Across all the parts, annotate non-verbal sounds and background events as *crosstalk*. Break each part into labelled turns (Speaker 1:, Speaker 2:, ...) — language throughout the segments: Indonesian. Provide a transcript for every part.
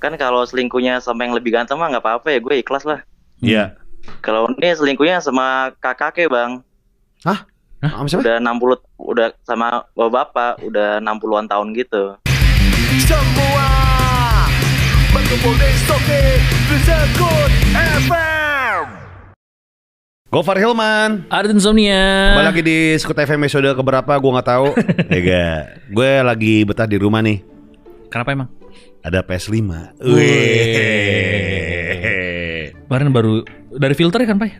Speaker 1: kan kalau selingkuhnya sama yang lebih ganteng mah nggak apa-apa ya gue ikhlas lah.
Speaker 2: Iya.
Speaker 1: Kalau ini selingkuhnya sama kakaknya bang,
Speaker 2: Hah? Sama siapa?
Speaker 1: udah 60 udah sama bapak udah 60-an tahun gitu.
Speaker 3: Semua berkumpul di FM
Speaker 2: Gofar Hilman.
Speaker 4: Ada insomnia.
Speaker 2: Kembali lagi di Skut FM episode keberapa gue nggak tahu. *laughs* Ega. Gue lagi betah di rumah nih.
Speaker 4: Kenapa emang?
Speaker 2: Ada PS5.
Speaker 4: Wih. Kemarin baru dari filter kan, Pak?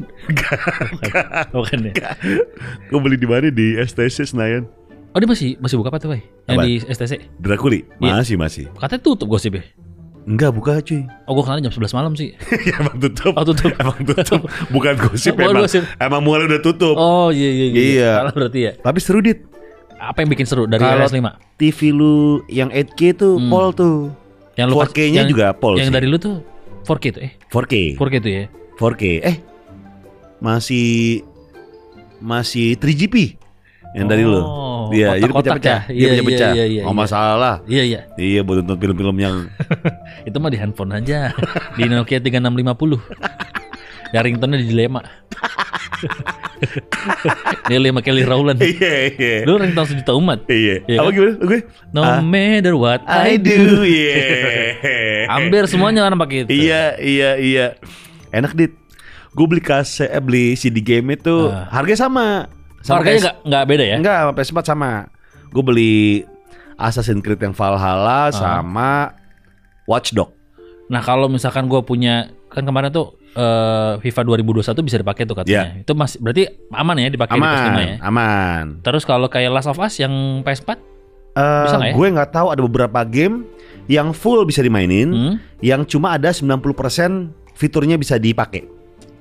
Speaker 4: Bukan ya.
Speaker 2: Gue beli di mana di STC Senayan.
Speaker 4: Oh, dia masih masih buka apa tuh, Pak? Yang
Speaker 2: Apa?
Speaker 4: di STC.
Speaker 2: Drakuli.
Speaker 4: Iya.
Speaker 2: Masih masih.
Speaker 4: Katanya tutup gosip ya.
Speaker 2: Enggak buka cuy.
Speaker 4: Oh, gua kenalnya jam 11 malam sih. *laughs*
Speaker 2: ya, emang tutup.
Speaker 4: Oh, tutup.
Speaker 2: Emang tutup. Bukan gosip emang.
Speaker 4: gosip.
Speaker 2: Emang mulai udah tutup.
Speaker 4: Oh, iya iya iya.
Speaker 2: Iya.
Speaker 4: Salah berarti ya.
Speaker 2: Tapi seru dit.
Speaker 4: Apa yang bikin seru dari
Speaker 2: Kalau
Speaker 4: PS5?
Speaker 2: TV lu yang 8K tuh
Speaker 4: Hmm.
Speaker 2: pol tuh.
Speaker 4: Yang lu pas-
Speaker 2: 4K-nya
Speaker 4: yang-
Speaker 2: juga pol
Speaker 4: Yang
Speaker 2: sih.
Speaker 4: dari lu tuh 4K tuh eh
Speaker 2: 4K.
Speaker 4: 4K tuh ya
Speaker 2: 4K. Eh. Masih masih 3GP yang dari lu.
Speaker 4: Oh,
Speaker 2: Iya, jadi
Speaker 4: kotak-kotak
Speaker 2: pecah-pecah.
Speaker 4: ya?
Speaker 2: Iya,
Speaker 4: Iya,
Speaker 2: pecah-pecah.
Speaker 4: iya, iya,
Speaker 2: Oh,
Speaker 4: iya.
Speaker 2: masalah.
Speaker 4: Iya iya
Speaker 2: Iya, buat nonton film-film yang *laughs*
Speaker 4: Itu mah di handphone aja Di Nokia 3650 Ya ringtone di dilema Dilema Kelly Rowland *laughs*
Speaker 2: Iya, iya.
Speaker 4: Lu ringtone sejuta umat
Speaker 2: Iya.
Speaker 4: Iya
Speaker 2: Apa
Speaker 4: kan?
Speaker 2: gimana? Gue
Speaker 4: No
Speaker 2: Ah,
Speaker 4: matter what
Speaker 2: I do. Iya. *laughs*
Speaker 4: Hampir semuanya kan pakai itu
Speaker 2: Iya, iya, iya. Enak dit. Gue beli kaset, eh, beli CD game itu
Speaker 4: Ah.
Speaker 2: harganya sama.
Speaker 4: Oh, Harganya nggak nggak beda ya
Speaker 2: Enggak, sama PS4 sama. Gue beli Assassin's Creed yang. Valhalla sama Watch Dog.
Speaker 4: Nah kalau misalkan gue punya Kan kemarin tuh eh, FIFA 2021 bisa dipakai tuh katanya Itu masih berarti aman ya dipakai di PS5 ya
Speaker 2: Aman, aman.
Speaker 4: Terus kalau kayak Last of Us yang PS4
Speaker 2: Eh,
Speaker 4: Bisa nggak ya?
Speaker 2: Gue nggak tahu ada beberapa game yang full bisa dimainin,
Speaker 4: hmm?
Speaker 2: yang cuma ada 90% fiturnya bisa dipakai.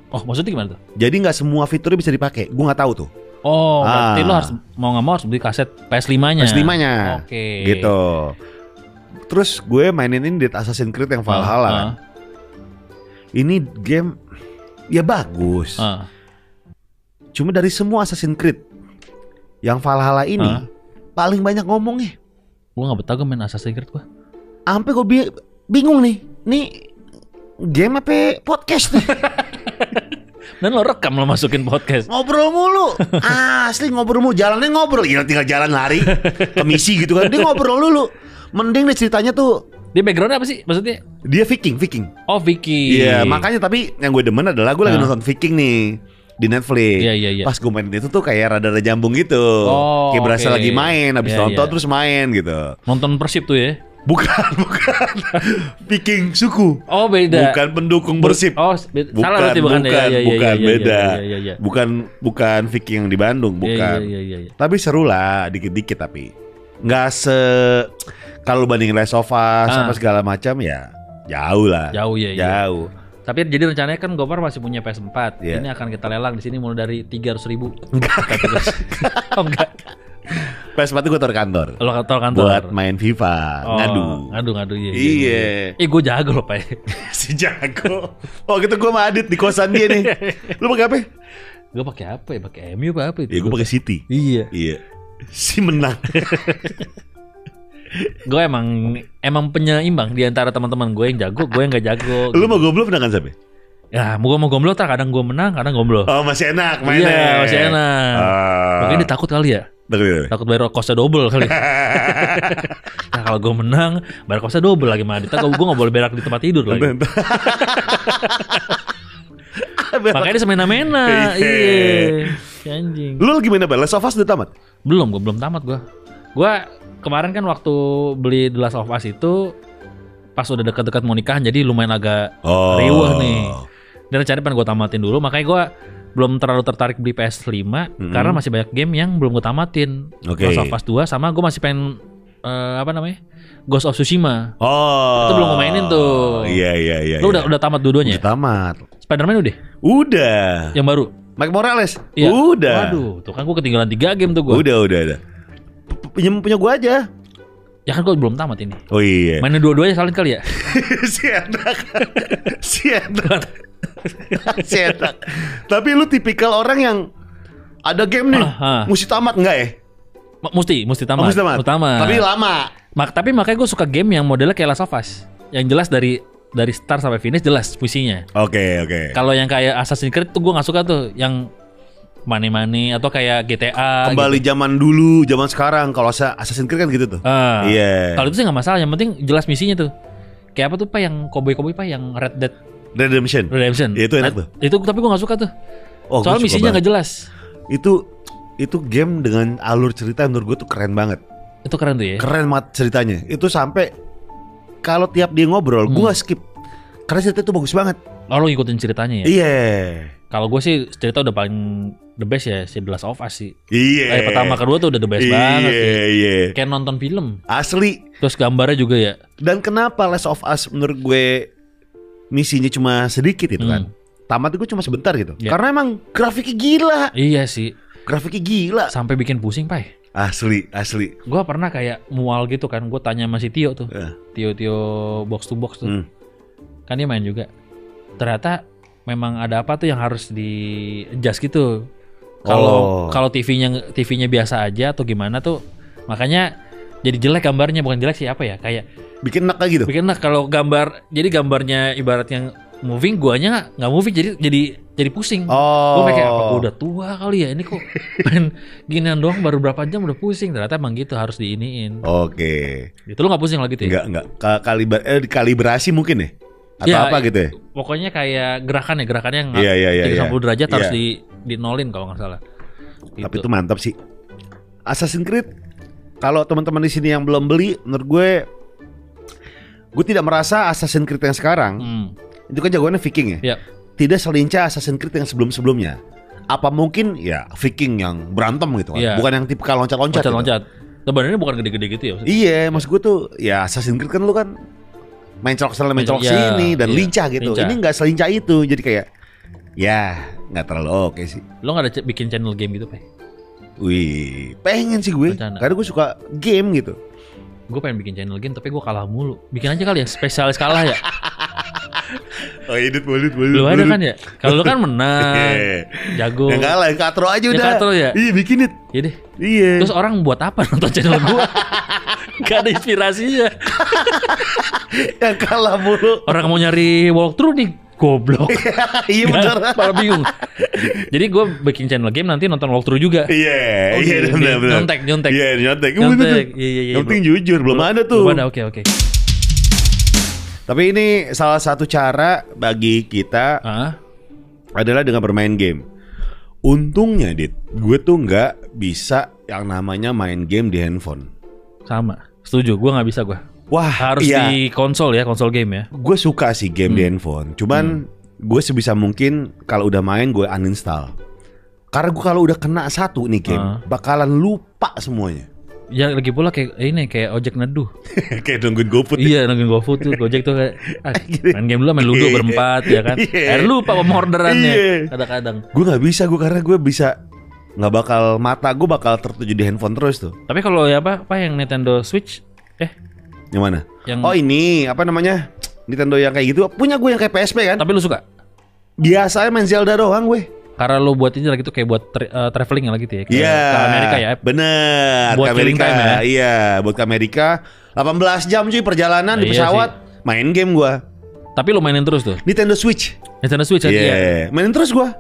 Speaker 4: Oh maksudnya gimana tuh?
Speaker 2: Jadi nggak semua fiturnya bisa dipakai. Gue nggak tahu tuh.
Speaker 4: Oh berarti
Speaker 2: Ah.
Speaker 4: lo harus mau nggak mau harus beli kaset PS5-nya
Speaker 2: PS5-nya.
Speaker 4: Oke
Speaker 2: Gitu. Terus gue mainin ini di Assassin's Creed yang Valhalla. kan. Ini game ya bagus.
Speaker 4: ah.
Speaker 2: Cuma dari semua Assassin's Creed yang Valhalla ini
Speaker 4: Ah.
Speaker 2: paling banyak ngomongnya.
Speaker 4: Gue gak betah gue main Assassin's Creed gue
Speaker 2: Sampai gue bi- bingung nih. Nih game apa podcast nih? *laughs*
Speaker 4: Dan lo rekam lo masukin podcast
Speaker 2: ngobrol mulu. Asli ngobrol mulu. Jalannya ngobrol. Ya tinggal jalan lari *laughs* ke misi gitu kan. Dia ngobrol dulu. Mending nih ceritanya tuh
Speaker 4: Dia backgroundnya apa sih maksudnya?
Speaker 2: dia Viking, Viking.
Speaker 4: Oh Vicky
Speaker 2: Iya, makanya tapi yang gue demen adalah gue lagi nonton Viking nih di Netflix.
Speaker 4: Iya, iya, iya.
Speaker 2: Pas gue main itu tuh kayak rada-rada jambung gitu.
Speaker 4: Oh,
Speaker 2: kayak berasa
Speaker 4: oke.
Speaker 2: lagi main, habis
Speaker 4: Iya,
Speaker 2: nonton
Speaker 4: iya.
Speaker 2: terus main gitu.
Speaker 4: Nonton Persib tuh ya
Speaker 2: Bukan, *laughs* bukan. Viking suku.
Speaker 4: Oh beda
Speaker 2: Bukan pendukung Persib.
Speaker 4: Oh be-
Speaker 2: Bukan,
Speaker 4: salah berarti bukan,
Speaker 2: bukan,
Speaker 4: ya, ya, ya,
Speaker 2: bukan,
Speaker 4: ya, ya,
Speaker 2: beda.
Speaker 4: ya, ya, ya.
Speaker 2: Bukan, bukan Viking yang di Bandung,
Speaker 4: Iya,
Speaker 2: bukan.
Speaker 4: iya, iya, iya.
Speaker 2: Tapi seru lah, dikit-dikit tapi nggak se kalau bandingin Last of Us
Speaker 4: Ah.
Speaker 2: apa segala macam ya jauh lah.
Speaker 4: Jauh ya iya.
Speaker 2: Jauh.
Speaker 4: Tapi jadi rencananya kan Gopar masih punya PS4
Speaker 2: Iya.
Speaker 4: Ini akan kita lelang di sini mulai dari 300 ribu
Speaker 2: Enggak. *laughs*
Speaker 4: Oh enggak
Speaker 2: PS4 itu gue taruh kantor.
Speaker 4: Lo kantor kantor
Speaker 2: buat main FIFA
Speaker 4: Oh,
Speaker 2: ngadu
Speaker 4: Ngadu ngadu iya
Speaker 2: Iya.
Speaker 4: Eh gue jago loh Pak *laughs*
Speaker 2: si jago oh gitu gue sama Adit di kosan dia nih *laughs* lu pakai apa
Speaker 4: Gue pakai apa ya? Pakai MU apa apa itu?
Speaker 2: ya gue pakai City
Speaker 4: Iya.
Speaker 2: iya si menang *laughs*
Speaker 4: Gue emang emang penyeimbang di antara teman-teman gue yang jago, gue yang gak jago.
Speaker 2: lu mau goblok menang kan sampai
Speaker 4: Ya, mau mau gomblo tak kadang gue menang, kadang gomblo.
Speaker 2: oh masih enak mainnya
Speaker 4: Iya, masih enak.
Speaker 2: Ah.
Speaker 4: Mungkin dia takut kali ya.
Speaker 2: Takut, takut.
Speaker 4: Takut bayar kosnya double kali. *laughs* *laughs* nah, kalau gue menang, bayar kosnya double lagi sama Adita. Gue gak boleh berak di tempat tidur lagi. Makanya dia semena-mena.
Speaker 2: Iya.
Speaker 4: Iya. Anjing.
Speaker 2: lu lagi main apa Last of Us udah tamat
Speaker 4: Belum, gue belum tamat gue. Gue kemarin kan waktu beli The Last of Us itu pas udah dekat-dekat mau nikahan jadi lumayan agak
Speaker 2: oh
Speaker 4: riuh nih. Dan rencana pengen gue tamatin dulu makanya gue belum terlalu tertarik beli PS5
Speaker 2: Mm-mm.
Speaker 4: karena masih banyak game yang belum gue tamatin.
Speaker 2: Oke.
Speaker 4: Last of Us 2 sama gue masih pengen eh, apa namanya? Ghost of Tsushima.
Speaker 2: oh
Speaker 4: Itu belum gue mainin tuh.
Speaker 2: iya iya iya
Speaker 4: Lu
Speaker 2: iya.
Speaker 4: udah udah tamat dua-duanya?
Speaker 2: Udah tamat
Speaker 4: Spider-Man udah?
Speaker 2: udah
Speaker 4: Yang baru?
Speaker 2: Mike Morales
Speaker 4: Iya.
Speaker 2: udah
Speaker 4: Waduh, tuh kan gue ketinggalan 3 game tuh gue.
Speaker 2: udah udah udah punya punya gue aja
Speaker 4: Ya kan gue belum tamat ini.
Speaker 2: oh iya
Speaker 4: Mainnya dua-duanya sekalian kali ya? *laughs*
Speaker 2: si enak si enak si enak tapi lu tipikal orang yang ada game nih
Speaker 4: Ah, ah.
Speaker 2: mesti tamat enggak ya
Speaker 4: Ma- Mesti, mesti
Speaker 2: Oh,
Speaker 4: tamat.
Speaker 2: mesti tamat
Speaker 4: Tamat.
Speaker 2: tapi lama
Speaker 4: Mak- tapi makanya gue suka game yang modelnya kayak Last of Us. yang jelas dari dari start sampai finish jelas puisinya.
Speaker 2: Oke, oke.
Speaker 4: Kalau yang kayak Assassin's Creed tuh gue nggak suka tuh yang money-money atau kayak GTA.
Speaker 2: Kembali
Speaker 4: gitu.
Speaker 2: zaman dulu, zaman sekarang. Kalau saya Assassin's Creed kan gitu tuh.
Speaker 4: Ah.
Speaker 2: Iya.
Speaker 4: Kalau itu sih nggak masalah, yang penting jelas misinya tuh. Kayak apa tuh pak yang cowboy-cowboy pak yang Red Dead
Speaker 2: Redemption.
Speaker 4: Redemption.
Speaker 2: Ya, itu enak
Speaker 4: Nah,
Speaker 2: tuh.
Speaker 4: Itu tapi gue nggak suka tuh.
Speaker 2: Oh, suka
Speaker 4: misinya nggak jelas.
Speaker 2: Itu itu game dengan alur cerita menurut gue tuh keren banget.
Speaker 4: Itu keren tuh ya.
Speaker 2: Keren banget ceritanya. Itu sampai kalau tiap dia ngobrol,
Speaker 4: Hmm.
Speaker 2: gua skip. Karena cerita itu bagus banget.
Speaker 4: Oh, lo ngikutin ceritanya ya.
Speaker 2: Iya.
Speaker 4: Kalau gue sih cerita udah paling the best ya si The Last of Us sih.
Speaker 2: Iya.
Speaker 4: Kayak pertama kedua tuh udah the best
Speaker 2: Iya,
Speaker 4: banget sih.
Speaker 2: iya.
Speaker 4: Kayak nonton film.
Speaker 2: Asli.
Speaker 4: Terus gambarnya juga ya.
Speaker 2: Dan kenapa Last of Us menurut gue misinya cuma sedikit itu kan?
Speaker 4: Hmm.
Speaker 2: Tamat gue cuma sebentar gitu.
Speaker 4: Ya.
Speaker 2: Karena emang grafiknya gila.
Speaker 4: Iya sih.
Speaker 2: Grafiknya gila.
Speaker 4: Sampai bikin pusing, Pai.
Speaker 2: Asli, asli.
Speaker 4: Gue pernah kayak mual gitu kan. Gue tanya sama si Tio tuh.
Speaker 2: Ya.
Speaker 4: Tio Tio box to box tuh.
Speaker 2: Hmm.
Speaker 4: Kan dia main juga. Ternyata memang ada apa tuh yang harus di adjust gitu. Kalau
Speaker 2: Oh.
Speaker 4: kalau TV-nya TV-nya biasa aja atau gimana tuh makanya jadi jelek gambarnya bukan jelek sih apa ya kayak
Speaker 2: Bikin enak gitu.
Speaker 4: bikin enak kalau gambar jadi gambarnya ibarat yang moving guanya nggak nggak moving jadi jadi jadi pusing.
Speaker 2: Oh.
Speaker 4: Gue kayak apa gua udah tua kali ya ini kok *laughs* main ginian doang baru berapa jam udah pusing ternyata emang gitu harus diiniin.
Speaker 2: Oke.
Speaker 4: Gitu lu nggak pusing lagi tuh ya?
Speaker 2: Enggak. Ka- Kaliber eh kalibrasi mungkin ya? Atau
Speaker 4: Ya,
Speaker 2: apa gitu ya?
Speaker 4: Pokoknya kayak gerakan ya gerakannya yang
Speaker 2: Iya, iya, iya,
Speaker 4: 360
Speaker 2: iya.
Speaker 4: derajat harus
Speaker 2: Iya.
Speaker 4: di di nolin kalau nggak salah.
Speaker 2: Tapi
Speaker 4: Gitu.
Speaker 2: itu mantap sih. Assassin's Creed kalau teman-teman di sini yang belum beli, menurut gue gue tidak merasa Assassin's Creed yang sekarang
Speaker 4: Hmm.
Speaker 2: Itu kan jagoannya Viking ya.
Speaker 4: Ya.
Speaker 2: Tidak selincah Assassin's Creed yang sebelum-sebelumnya. Apa mungkin ya Viking yang berantem gitu kan,
Speaker 4: Iya.
Speaker 2: bukan yang tipikal loncat-loncat. gitu.
Speaker 4: Loncat-loncat. Sebenarnya bukan gede-gede gitu ya. maksudnya.
Speaker 2: Iya, maksud gue tuh ya Assassin's Creed kan lu kan main colok sana main colok
Speaker 4: Iya,
Speaker 2: sini dan
Speaker 4: iya,
Speaker 2: lincah gitu.
Speaker 4: lincah.
Speaker 2: Ini nggak selincah itu, jadi kayak ya nggak terlalu oke sih.
Speaker 4: Lo nggak ada bikin channel game gitu, Pak?
Speaker 2: Wih, pengen sih gue.
Speaker 4: Bercanda.
Speaker 2: Karena gue suka game gitu.
Speaker 4: Gue pengen bikin channel game tapi gue kalah mulu. Bikin aja kali ya spesialis kalah ya. *laughs*
Speaker 2: Oh, edit boleh, boleh.
Speaker 4: Belum ada kan ya? Kalau lu kan menang, *laughs* jago.
Speaker 2: Yang kalah, katro aja udah.
Speaker 4: katro ya?
Speaker 2: Iya, bikin it.
Speaker 4: Ya deh.
Speaker 2: Iya.
Speaker 4: Terus orang buat apa nonton channel gue? *laughs* Gak ada inspirasinya. *laughs*
Speaker 2: yang kalah mulu.
Speaker 4: Orang mau nyari walkthrough nih, goblok.
Speaker 2: iya
Speaker 4: Nggak,
Speaker 2: bener.
Speaker 4: Malah bingung. Jadi gue bikin channel game nanti nonton walkthrough juga.
Speaker 2: Iya,
Speaker 4: Oh,
Speaker 2: iya benar benar.
Speaker 4: Nyontek, nyontek.
Speaker 2: Iya, nyontek.
Speaker 4: Nyontek. Iya, iya, iya,
Speaker 2: Yang penting jujur, belum ada tuh.
Speaker 4: Belum ada, oke oke.
Speaker 2: Tapi ini salah satu cara bagi kita
Speaker 4: Ah,
Speaker 2: adalah dengan bermain game. Untungnya, Dit, gue tuh nggak bisa yang namanya main game di handphone.
Speaker 4: sama. Setuju, gue nggak bisa gue.
Speaker 2: Wah,
Speaker 4: Harus
Speaker 2: iya.
Speaker 4: di konsol ya, konsol game ya.
Speaker 2: Gue suka sih game di
Speaker 4: Hmm.
Speaker 2: handphone. Cuman gue sebisa mungkin kalau udah main gue uninstall. Karena gue kalau udah kena satu nih game,
Speaker 4: Ah.
Speaker 2: bakalan lupa semuanya.
Speaker 4: Ya lagi pula kayak ini kayak ojek neduh. *laughs*
Speaker 2: Kayak nungguin GoFood.
Speaker 4: iya nungguin GoFood tuh, Gojek tuh kayak ah, main game dulu main ludo
Speaker 2: Iya.
Speaker 4: berempat ya kan.
Speaker 2: Iya.
Speaker 4: Akhirnya lupa sama orderannya.
Speaker 2: Iya.
Speaker 4: Kadang-kadang.
Speaker 2: Gue nggak bisa gue karena gue bisa nggak bakal mata gue bakal tertuju di handphone terus tuh.
Speaker 4: Tapi kalau ya apa apa yang Nintendo Switch eh
Speaker 2: Yang mana?
Speaker 4: yang
Speaker 2: Oh ini apa namanya? Nintendo yang kayak gitu punya gue yang kayak PSP kan?
Speaker 4: tapi lu suka?
Speaker 2: Biasanya main Zelda doang gue.
Speaker 4: Karena lu buat ini lagi tuh kayak buat tra- eh, traveling lagi tuh ya. Ke,
Speaker 2: Iya.
Speaker 4: ke Amerika ya.
Speaker 2: Bener.
Speaker 4: Buat
Speaker 2: ke Amerika.
Speaker 4: time ya?
Speaker 2: Iya, buat ke Amerika. 18 jam cuy perjalanan di
Speaker 4: Iya
Speaker 2: pesawat. Main game gua.
Speaker 4: Tapi lu mainin terus tuh.
Speaker 2: Nintendo Switch.
Speaker 4: Nintendo Switch
Speaker 2: Iya.
Speaker 4: aja. ya.
Speaker 2: Mainin terus gua.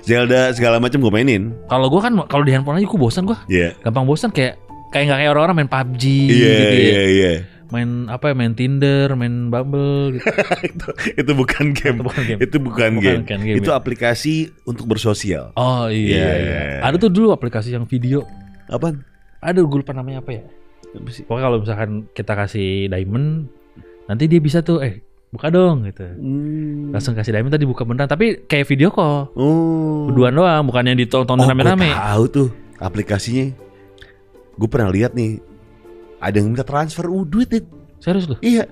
Speaker 2: Zelda segala macam gua mainin.
Speaker 4: Kalau gua kan kalau di handphone aja gua bosan gua.
Speaker 2: Iya.
Speaker 4: Gampang bosan kayak kayak nggak kayak orang-orang main PUBG
Speaker 2: Iya,
Speaker 4: gitu ya.
Speaker 2: iya, iya.
Speaker 4: Main apa ya? Main Tinder, main Bumble gitu. *laughs*
Speaker 2: itu, itu bukan game.
Speaker 4: Itu bukan game.
Speaker 2: Itu bukan,
Speaker 4: Bukan
Speaker 2: game.
Speaker 4: game,
Speaker 2: Itu
Speaker 4: ya.
Speaker 2: aplikasi untuk bersosial.
Speaker 4: Oh iya,
Speaker 2: Iya,
Speaker 4: iya.
Speaker 2: iya.
Speaker 4: Ada tuh dulu aplikasi yang video.
Speaker 2: Apaan?
Speaker 4: Ada gue lupa namanya apa ya.
Speaker 2: Apa?
Speaker 4: Pokoknya kalau misalkan kita kasih diamond, nanti dia bisa tuh eh buka dong gitu.
Speaker 2: Hmm.
Speaker 4: Langsung kasih diamond tadi buka beneran. Tapi kayak video call.
Speaker 2: Oh.
Speaker 4: Berduaan doang, bukan yang ditonton
Speaker 2: Oh,
Speaker 4: rame-rame.
Speaker 2: tahu tuh aplikasinya. Gue pernah lihat nih. Ada yang minta transfer uh, duit Dit.
Speaker 4: Serius lu?
Speaker 2: Iya.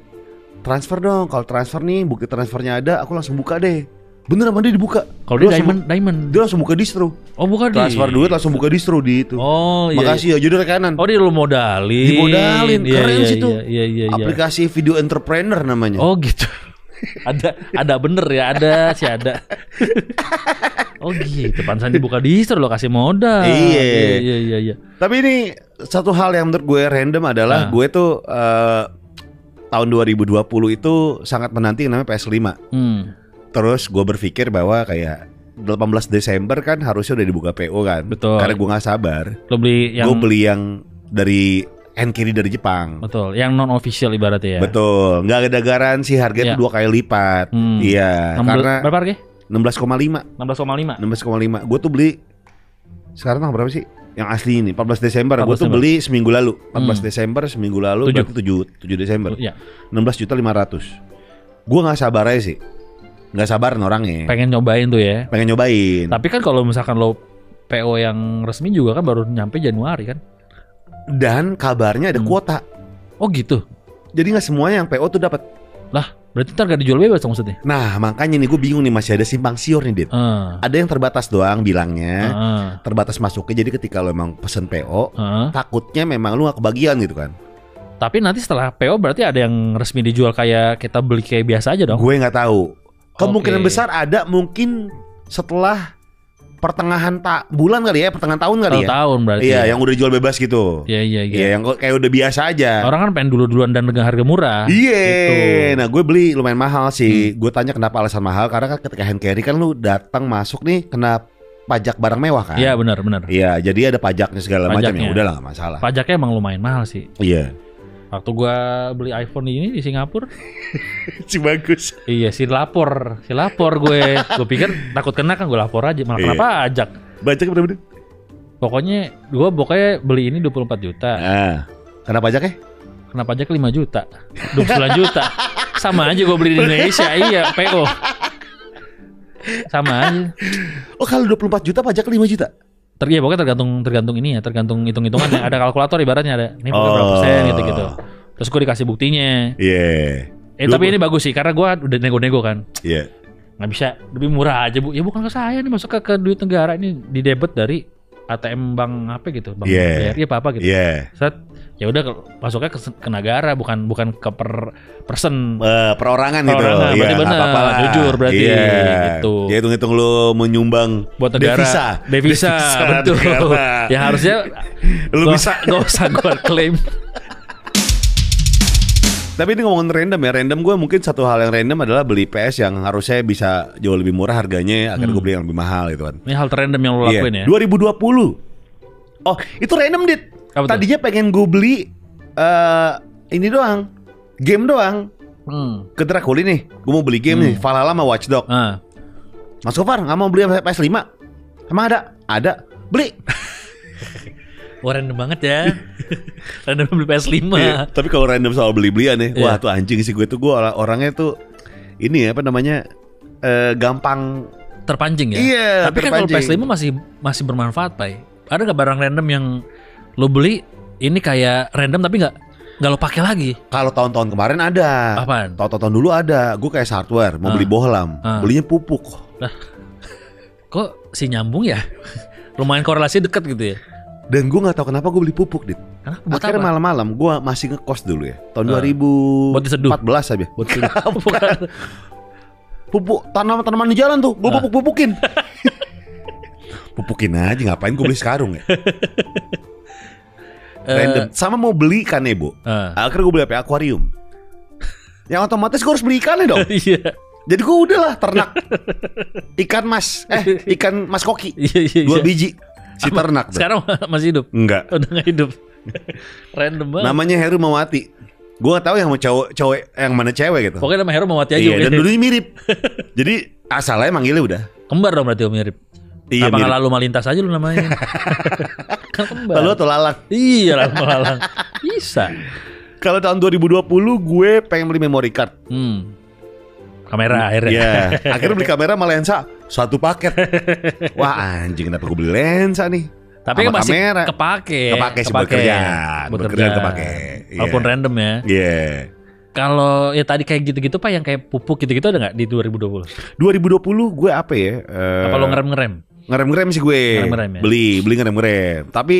Speaker 2: Transfer dong. Kalau transfer nih bukti transfernya ada, aku langsung buka deh. Bener sama dia dibuka.
Speaker 4: Kalau dia
Speaker 2: langsung
Speaker 4: diamond, diamond.
Speaker 2: Dia langsung buka distro.
Speaker 4: Oh
Speaker 2: Transfer
Speaker 4: di.
Speaker 2: duit langsung buka distro di itu.
Speaker 4: Oh iya.
Speaker 2: Makasih ya, jadi rekanan.
Speaker 4: Oh dia lu modalin.
Speaker 2: Dimodalin.
Speaker 4: Iya,
Speaker 2: Keren
Speaker 4: iya,
Speaker 2: sih tuh.
Speaker 4: Iya iya iya. iya.
Speaker 2: Aplikasi video entrepreneur namanya.
Speaker 4: Oh gitu. Ada ada bener ya, ada sih ada. oh gitu, pansan dibuka distro lo kasih modal.
Speaker 2: Iya.
Speaker 4: iya iya iya.
Speaker 2: Tapi ini satu hal yang menurut gue random adalah
Speaker 4: Ah.
Speaker 2: gue tuh eh, tahun 2020 itu sangat menanti yang namanya PS5.
Speaker 4: Hmm,
Speaker 2: Terus gue berpikir bahwa kayak 18 Desember kan harusnya udah dibuka PO kan.
Speaker 4: Betul.
Speaker 2: Karena gue nggak sabar.
Speaker 4: lo beli yang
Speaker 2: Gue beli yang dari Enkiri dari Jepang.
Speaker 4: betul, yang non official ibaratnya ya.
Speaker 2: Betul, nggak ada garansi harganya
Speaker 4: Iya.
Speaker 2: tuh dua kali lipat.
Speaker 4: Hmm.
Speaker 2: Iya,
Speaker 4: 16
Speaker 2: karena
Speaker 4: berapa harga?
Speaker 2: 16,5,
Speaker 4: 16,5.
Speaker 2: 16,5. Gue tuh beli sekarang tanggal berapa sih? Yang asli ini 14 Desember. Gue
Speaker 4: 14
Speaker 2: tuh beli seminggu lalu. 14
Speaker 4: Hmm.
Speaker 2: Desember seminggu lalu
Speaker 4: Tujuh.
Speaker 2: berarti 7 7 Desember.
Speaker 4: Ya,
Speaker 2: 16 juta 500. Gue nggak sabar aja sih. Nggak sabar orangnya.
Speaker 4: pengen nyobain tuh ya.
Speaker 2: Pengen nyobain.
Speaker 4: Tapi kan kalau misalkan lo PO yang resmi juga kan baru nyampe Januari kan.
Speaker 2: Dan kabarnya ada
Speaker 4: Hmm.
Speaker 2: kuota.
Speaker 4: Oh gitu.
Speaker 2: Jadi nggak semuanya yang PO tuh dapat.
Speaker 4: Berarti ntar gak dijual bebas dong maksudnya?
Speaker 2: Nah, makanya nih gue bingung nih masih ada simpang siur nih, Dit.
Speaker 4: Heeh.
Speaker 2: Ada yang terbatas doang bilangnya.
Speaker 4: Heeh.
Speaker 2: terbatas masuknya jadi ketika lo emang pesen PO
Speaker 4: Heeh.
Speaker 2: takutnya memang lu gak kebagian gitu kan
Speaker 4: Tapi nanti setelah PO berarti ada yang resmi dijual kayak kita beli kayak biasa aja dong.
Speaker 2: gue nggak tahu kemungkinan
Speaker 4: Oke.
Speaker 2: besar ada mungkin setelah pertengahan tak bulan kali ya pertengahan tahun kali
Speaker 4: Kalau
Speaker 2: ya
Speaker 4: tahun berarti.
Speaker 2: iya
Speaker 4: ya.
Speaker 2: yang udah jual bebas gitu
Speaker 4: Iya iya iya.
Speaker 2: iya yang kayak udah biasa aja
Speaker 4: Orang kan pengen dulu-duluan dan dengan harga murah.
Speaker 2: Iya,
Speaker 4: Gitu.
Speaker 2: nah gue beli lumayan mahal
Speaker 4: Hmm.
Speaker 2: sih. Gue tanya kenapa alasan mahal karena kan ketika hand carry kan lu datang masuk nih kena pajak barang mewah kan.
Speaker 4: Iya benar benar.
Speaker 2: Iya, jadi ada pajaknya segala macam ya. Udah lah, gak masalah.
Speaker 4: Pajaknya emang lumayan mahal sih.
Speaker 2: Iya.
Speaker 4: Waktu gua beli iPhone ini di Singapura, *laughs*
Speaker 2: Si bagus.
Speaker 4: iya si lapor, si lapor gue. gue pikir takut kena kan gue lapor aja, malah
Speaker 2: Iya.
Speaker 4: kenapa pajak.
Speaker 2: Baca berapa nih?
Speaker 4: Pokoknya gue pokoknya beli ini 24 juta,
Speaker 2: Nah, kena pajaknya?
Speaker 4: kena pajak 5 juta, 29 juta. Sama aja gue beli di Indonesia, iya PO. Sama aja.
Speaker 2: Oh, kalau 24 juta pajak 5 juta.
Speaker 4: Ter ya, pokoknya tergantung tergantung ini ya, tergantung hitung-hitungannya. ada kalkulator ibaratnya ada. Ini pokoknya berapa
Speaker 2: Oh.
Speaker 4: persen gitu-gitu. Terus gue dikasih buktinya.
Speaker 2: Iya.
Speaker 4: Eh tapi ini bagus sih karena gue udah nego-nego kan.
Speaker 2: Iya.
Speaker 4: nggak bisa lebih murah aja bu ya bukan ke saya nih masuk ke, ke duit negara ini di debit dari ATM bank apa gitu bank
Speaker 2: Iya.
Speaker 4: BRI apa apa gitu
Speaker 2: Iya.
Speaker 4: set ya udah masuknya ke, ke negara bukan bukan ke per person
Speaker 2: Eh, perorangan gitu.
Speaker 4: Perorangan, berarti
Speaker 2: Iya, nggak
Speaker 4: benar.
Speaker 2: apa-apa lah.
Speaker 4: Jujur berarti,
Speaker 2: Iya.
Speaker 4: gitu.
Speaker 2: Ya hitung-hitung lu menyumbang
Speaker 4: buat negara
Speaker 2: devisa.
Speaker 4: devisa, *laughs* betul
Speaker 2: negara.
Speaker 4: ya harusnya *laughs*
Speaker 2: Lu
Speaker 4: gak
Speaker 2: bisa
Speaker 4: gak usah gue klaim *laughs*
Speaker 2: Tapi ini ngomongin random ya Random gue mungkin satu hal yang random adalah beli PS yang harusnya bisa jauh lebih murah harganya Akhirnya gue beli yang lebih mahal gitu kan
Speaker 4: ini hal terrandom yang lo lakuin ya
Speaker 2: 2020 Oh itu random dit
Speaker 4: Apa tuh?
Speaker 2: Tadinya pengen gue beli eh Ini doang Game doang
Speaker 4: hmm.
Speaker 2: Ke Drakuli nih Gue mau beli game nih Valhalla sama Watch Dogs
Speaker 4: ah
Speaker 2: Mas Gofar nggak mau beli PS5 Emang ada? Ada Beli *laughs*
Speaker 4: Wah random banget ya *laughs* Random beli PS5
Speaker 2: Iya, Tapi kalau random soal beli-belian nih Wah
Speaker 4: Iya.
Speaker 2: tuh anjing sih gue tuh Gue orang- orangnya tuh Ini ya apa namanya eh Gampang
Speaker 4: Terpancing ya
Speaker 2: Iya
Speaker 4: Tapi kan kalau
Speaker 2: terpancing.
Speaker 4: PS5 masih masih bermanfaat, Pai. Ada nggak barang random yang lo beli ini kayak random tapi nggak nggak lo pakai lagi?
Speaker 2: Kalau tahun-tahun kemarin ada
Speaker 4: Apaan?
Speaker 2: Tahun-tahun dulu ada Gue kayak hardware Mau
Speaker 4: Ah.
Speaker 2: beli bohlam
Speaker 4: Ah.
Speaker 2: Belinya pupuk *laughs*
Speaker 4: Kok si nyambung ya? *laughs* Lumayan korelasi deket gitu ya.
Speaker 2: Dan gue gak tahu kenapa gue beli pupuk dit
Speaker 4: Kenapa? Buat
Speaker 2: Akhirnya malam-malam gue masih ngekos dulu ya Tahun
Speaker 4: Ah.
Speaker 2: 2014
Speaker 4: Buat diseduh.
Speaker 2: aja
Speaker 4: Buat *laughs* bukan.
Speaker 2: Pupuk tanaman-tanaman di jalan tuh Gue
Speaker 4: Ah.
Speaker 2: pupuk-pupukin Pupukin aja ngapain gue beli sekarung ya Random Sama mau beli kanebo
Speaker 4: Ah.
Speaker 2: Akhirnya gue beli apa? Akuarium Yang otomatis gue harus beli ikannya dong *laughs*
Speaker 4: Iya.
Speaker 2: Jadi gue udahlah ternak Ikan mas Eh ikan mas koki *laughs*
Speaker 4: Iya iya.
Speaker 2: Dua
Speaker 4: iya.
Speaker 2: biji Si ternak.
Speaker 4: Sekarang masih hidup.
Speaker 2: Enggak
Speaker 4: Udah nggak hidup. *laughs* random banget.
Speaker 2: Namanya Heru Mawati Gue gak tahu yang mau cowok cowok yang mana cewek gitu
Speaker 4: Pokoknya nama Hero mati aja.
Speaker 2: Iya dan
Speaker 4: udah.
Speaker 2: dulunya mirip Jadi asalnya manggilnya udah
Speaker 4: Kembar dong berarti om mirip.
Speaker 2: Iya mirip
Speaker 4: lalu malintas aja lu namanya? *laughs* kan kembar.
Speaker 2: Lalu atau lalang
Speaker 4: Iya lalu lalang. Bisa.
Speaker 2: Kalau tahun 2020 gue pengen beli memory card
Speaker 4: Hmm. Kamera akhirnya.
Speaker 2: Iya Akhirnya beli kamera sama lensa Satu paket Wah anjing kenapa gue beli lensa nih
Speaker 4: Tapi kan
Speaker 2: Sama
Speaker 4: masih
Speaker 2: kamera.
Speaker 4: kepake.
Speaker 2: Kepake sih. Buat kerjaan kepake. Iya.
Speaker 4: Walaupun random ya.
Speaker 2: Iya
Speaker 4: Kalau ya tadi kayak gitu-gitu pak yang kayak pupuk gitu-gitu ada nggak di 2020?
Speaker 2: 2020 gue apa ya eh,
Speaker 4: Apa lo ngerem-ngerem?
Speaker 2: Ngerem-ngerem sih gue
Speaker 4: Ngerem-ngerem ya?
Speaker 2: Beli Beli ngerem-ngerem Tapi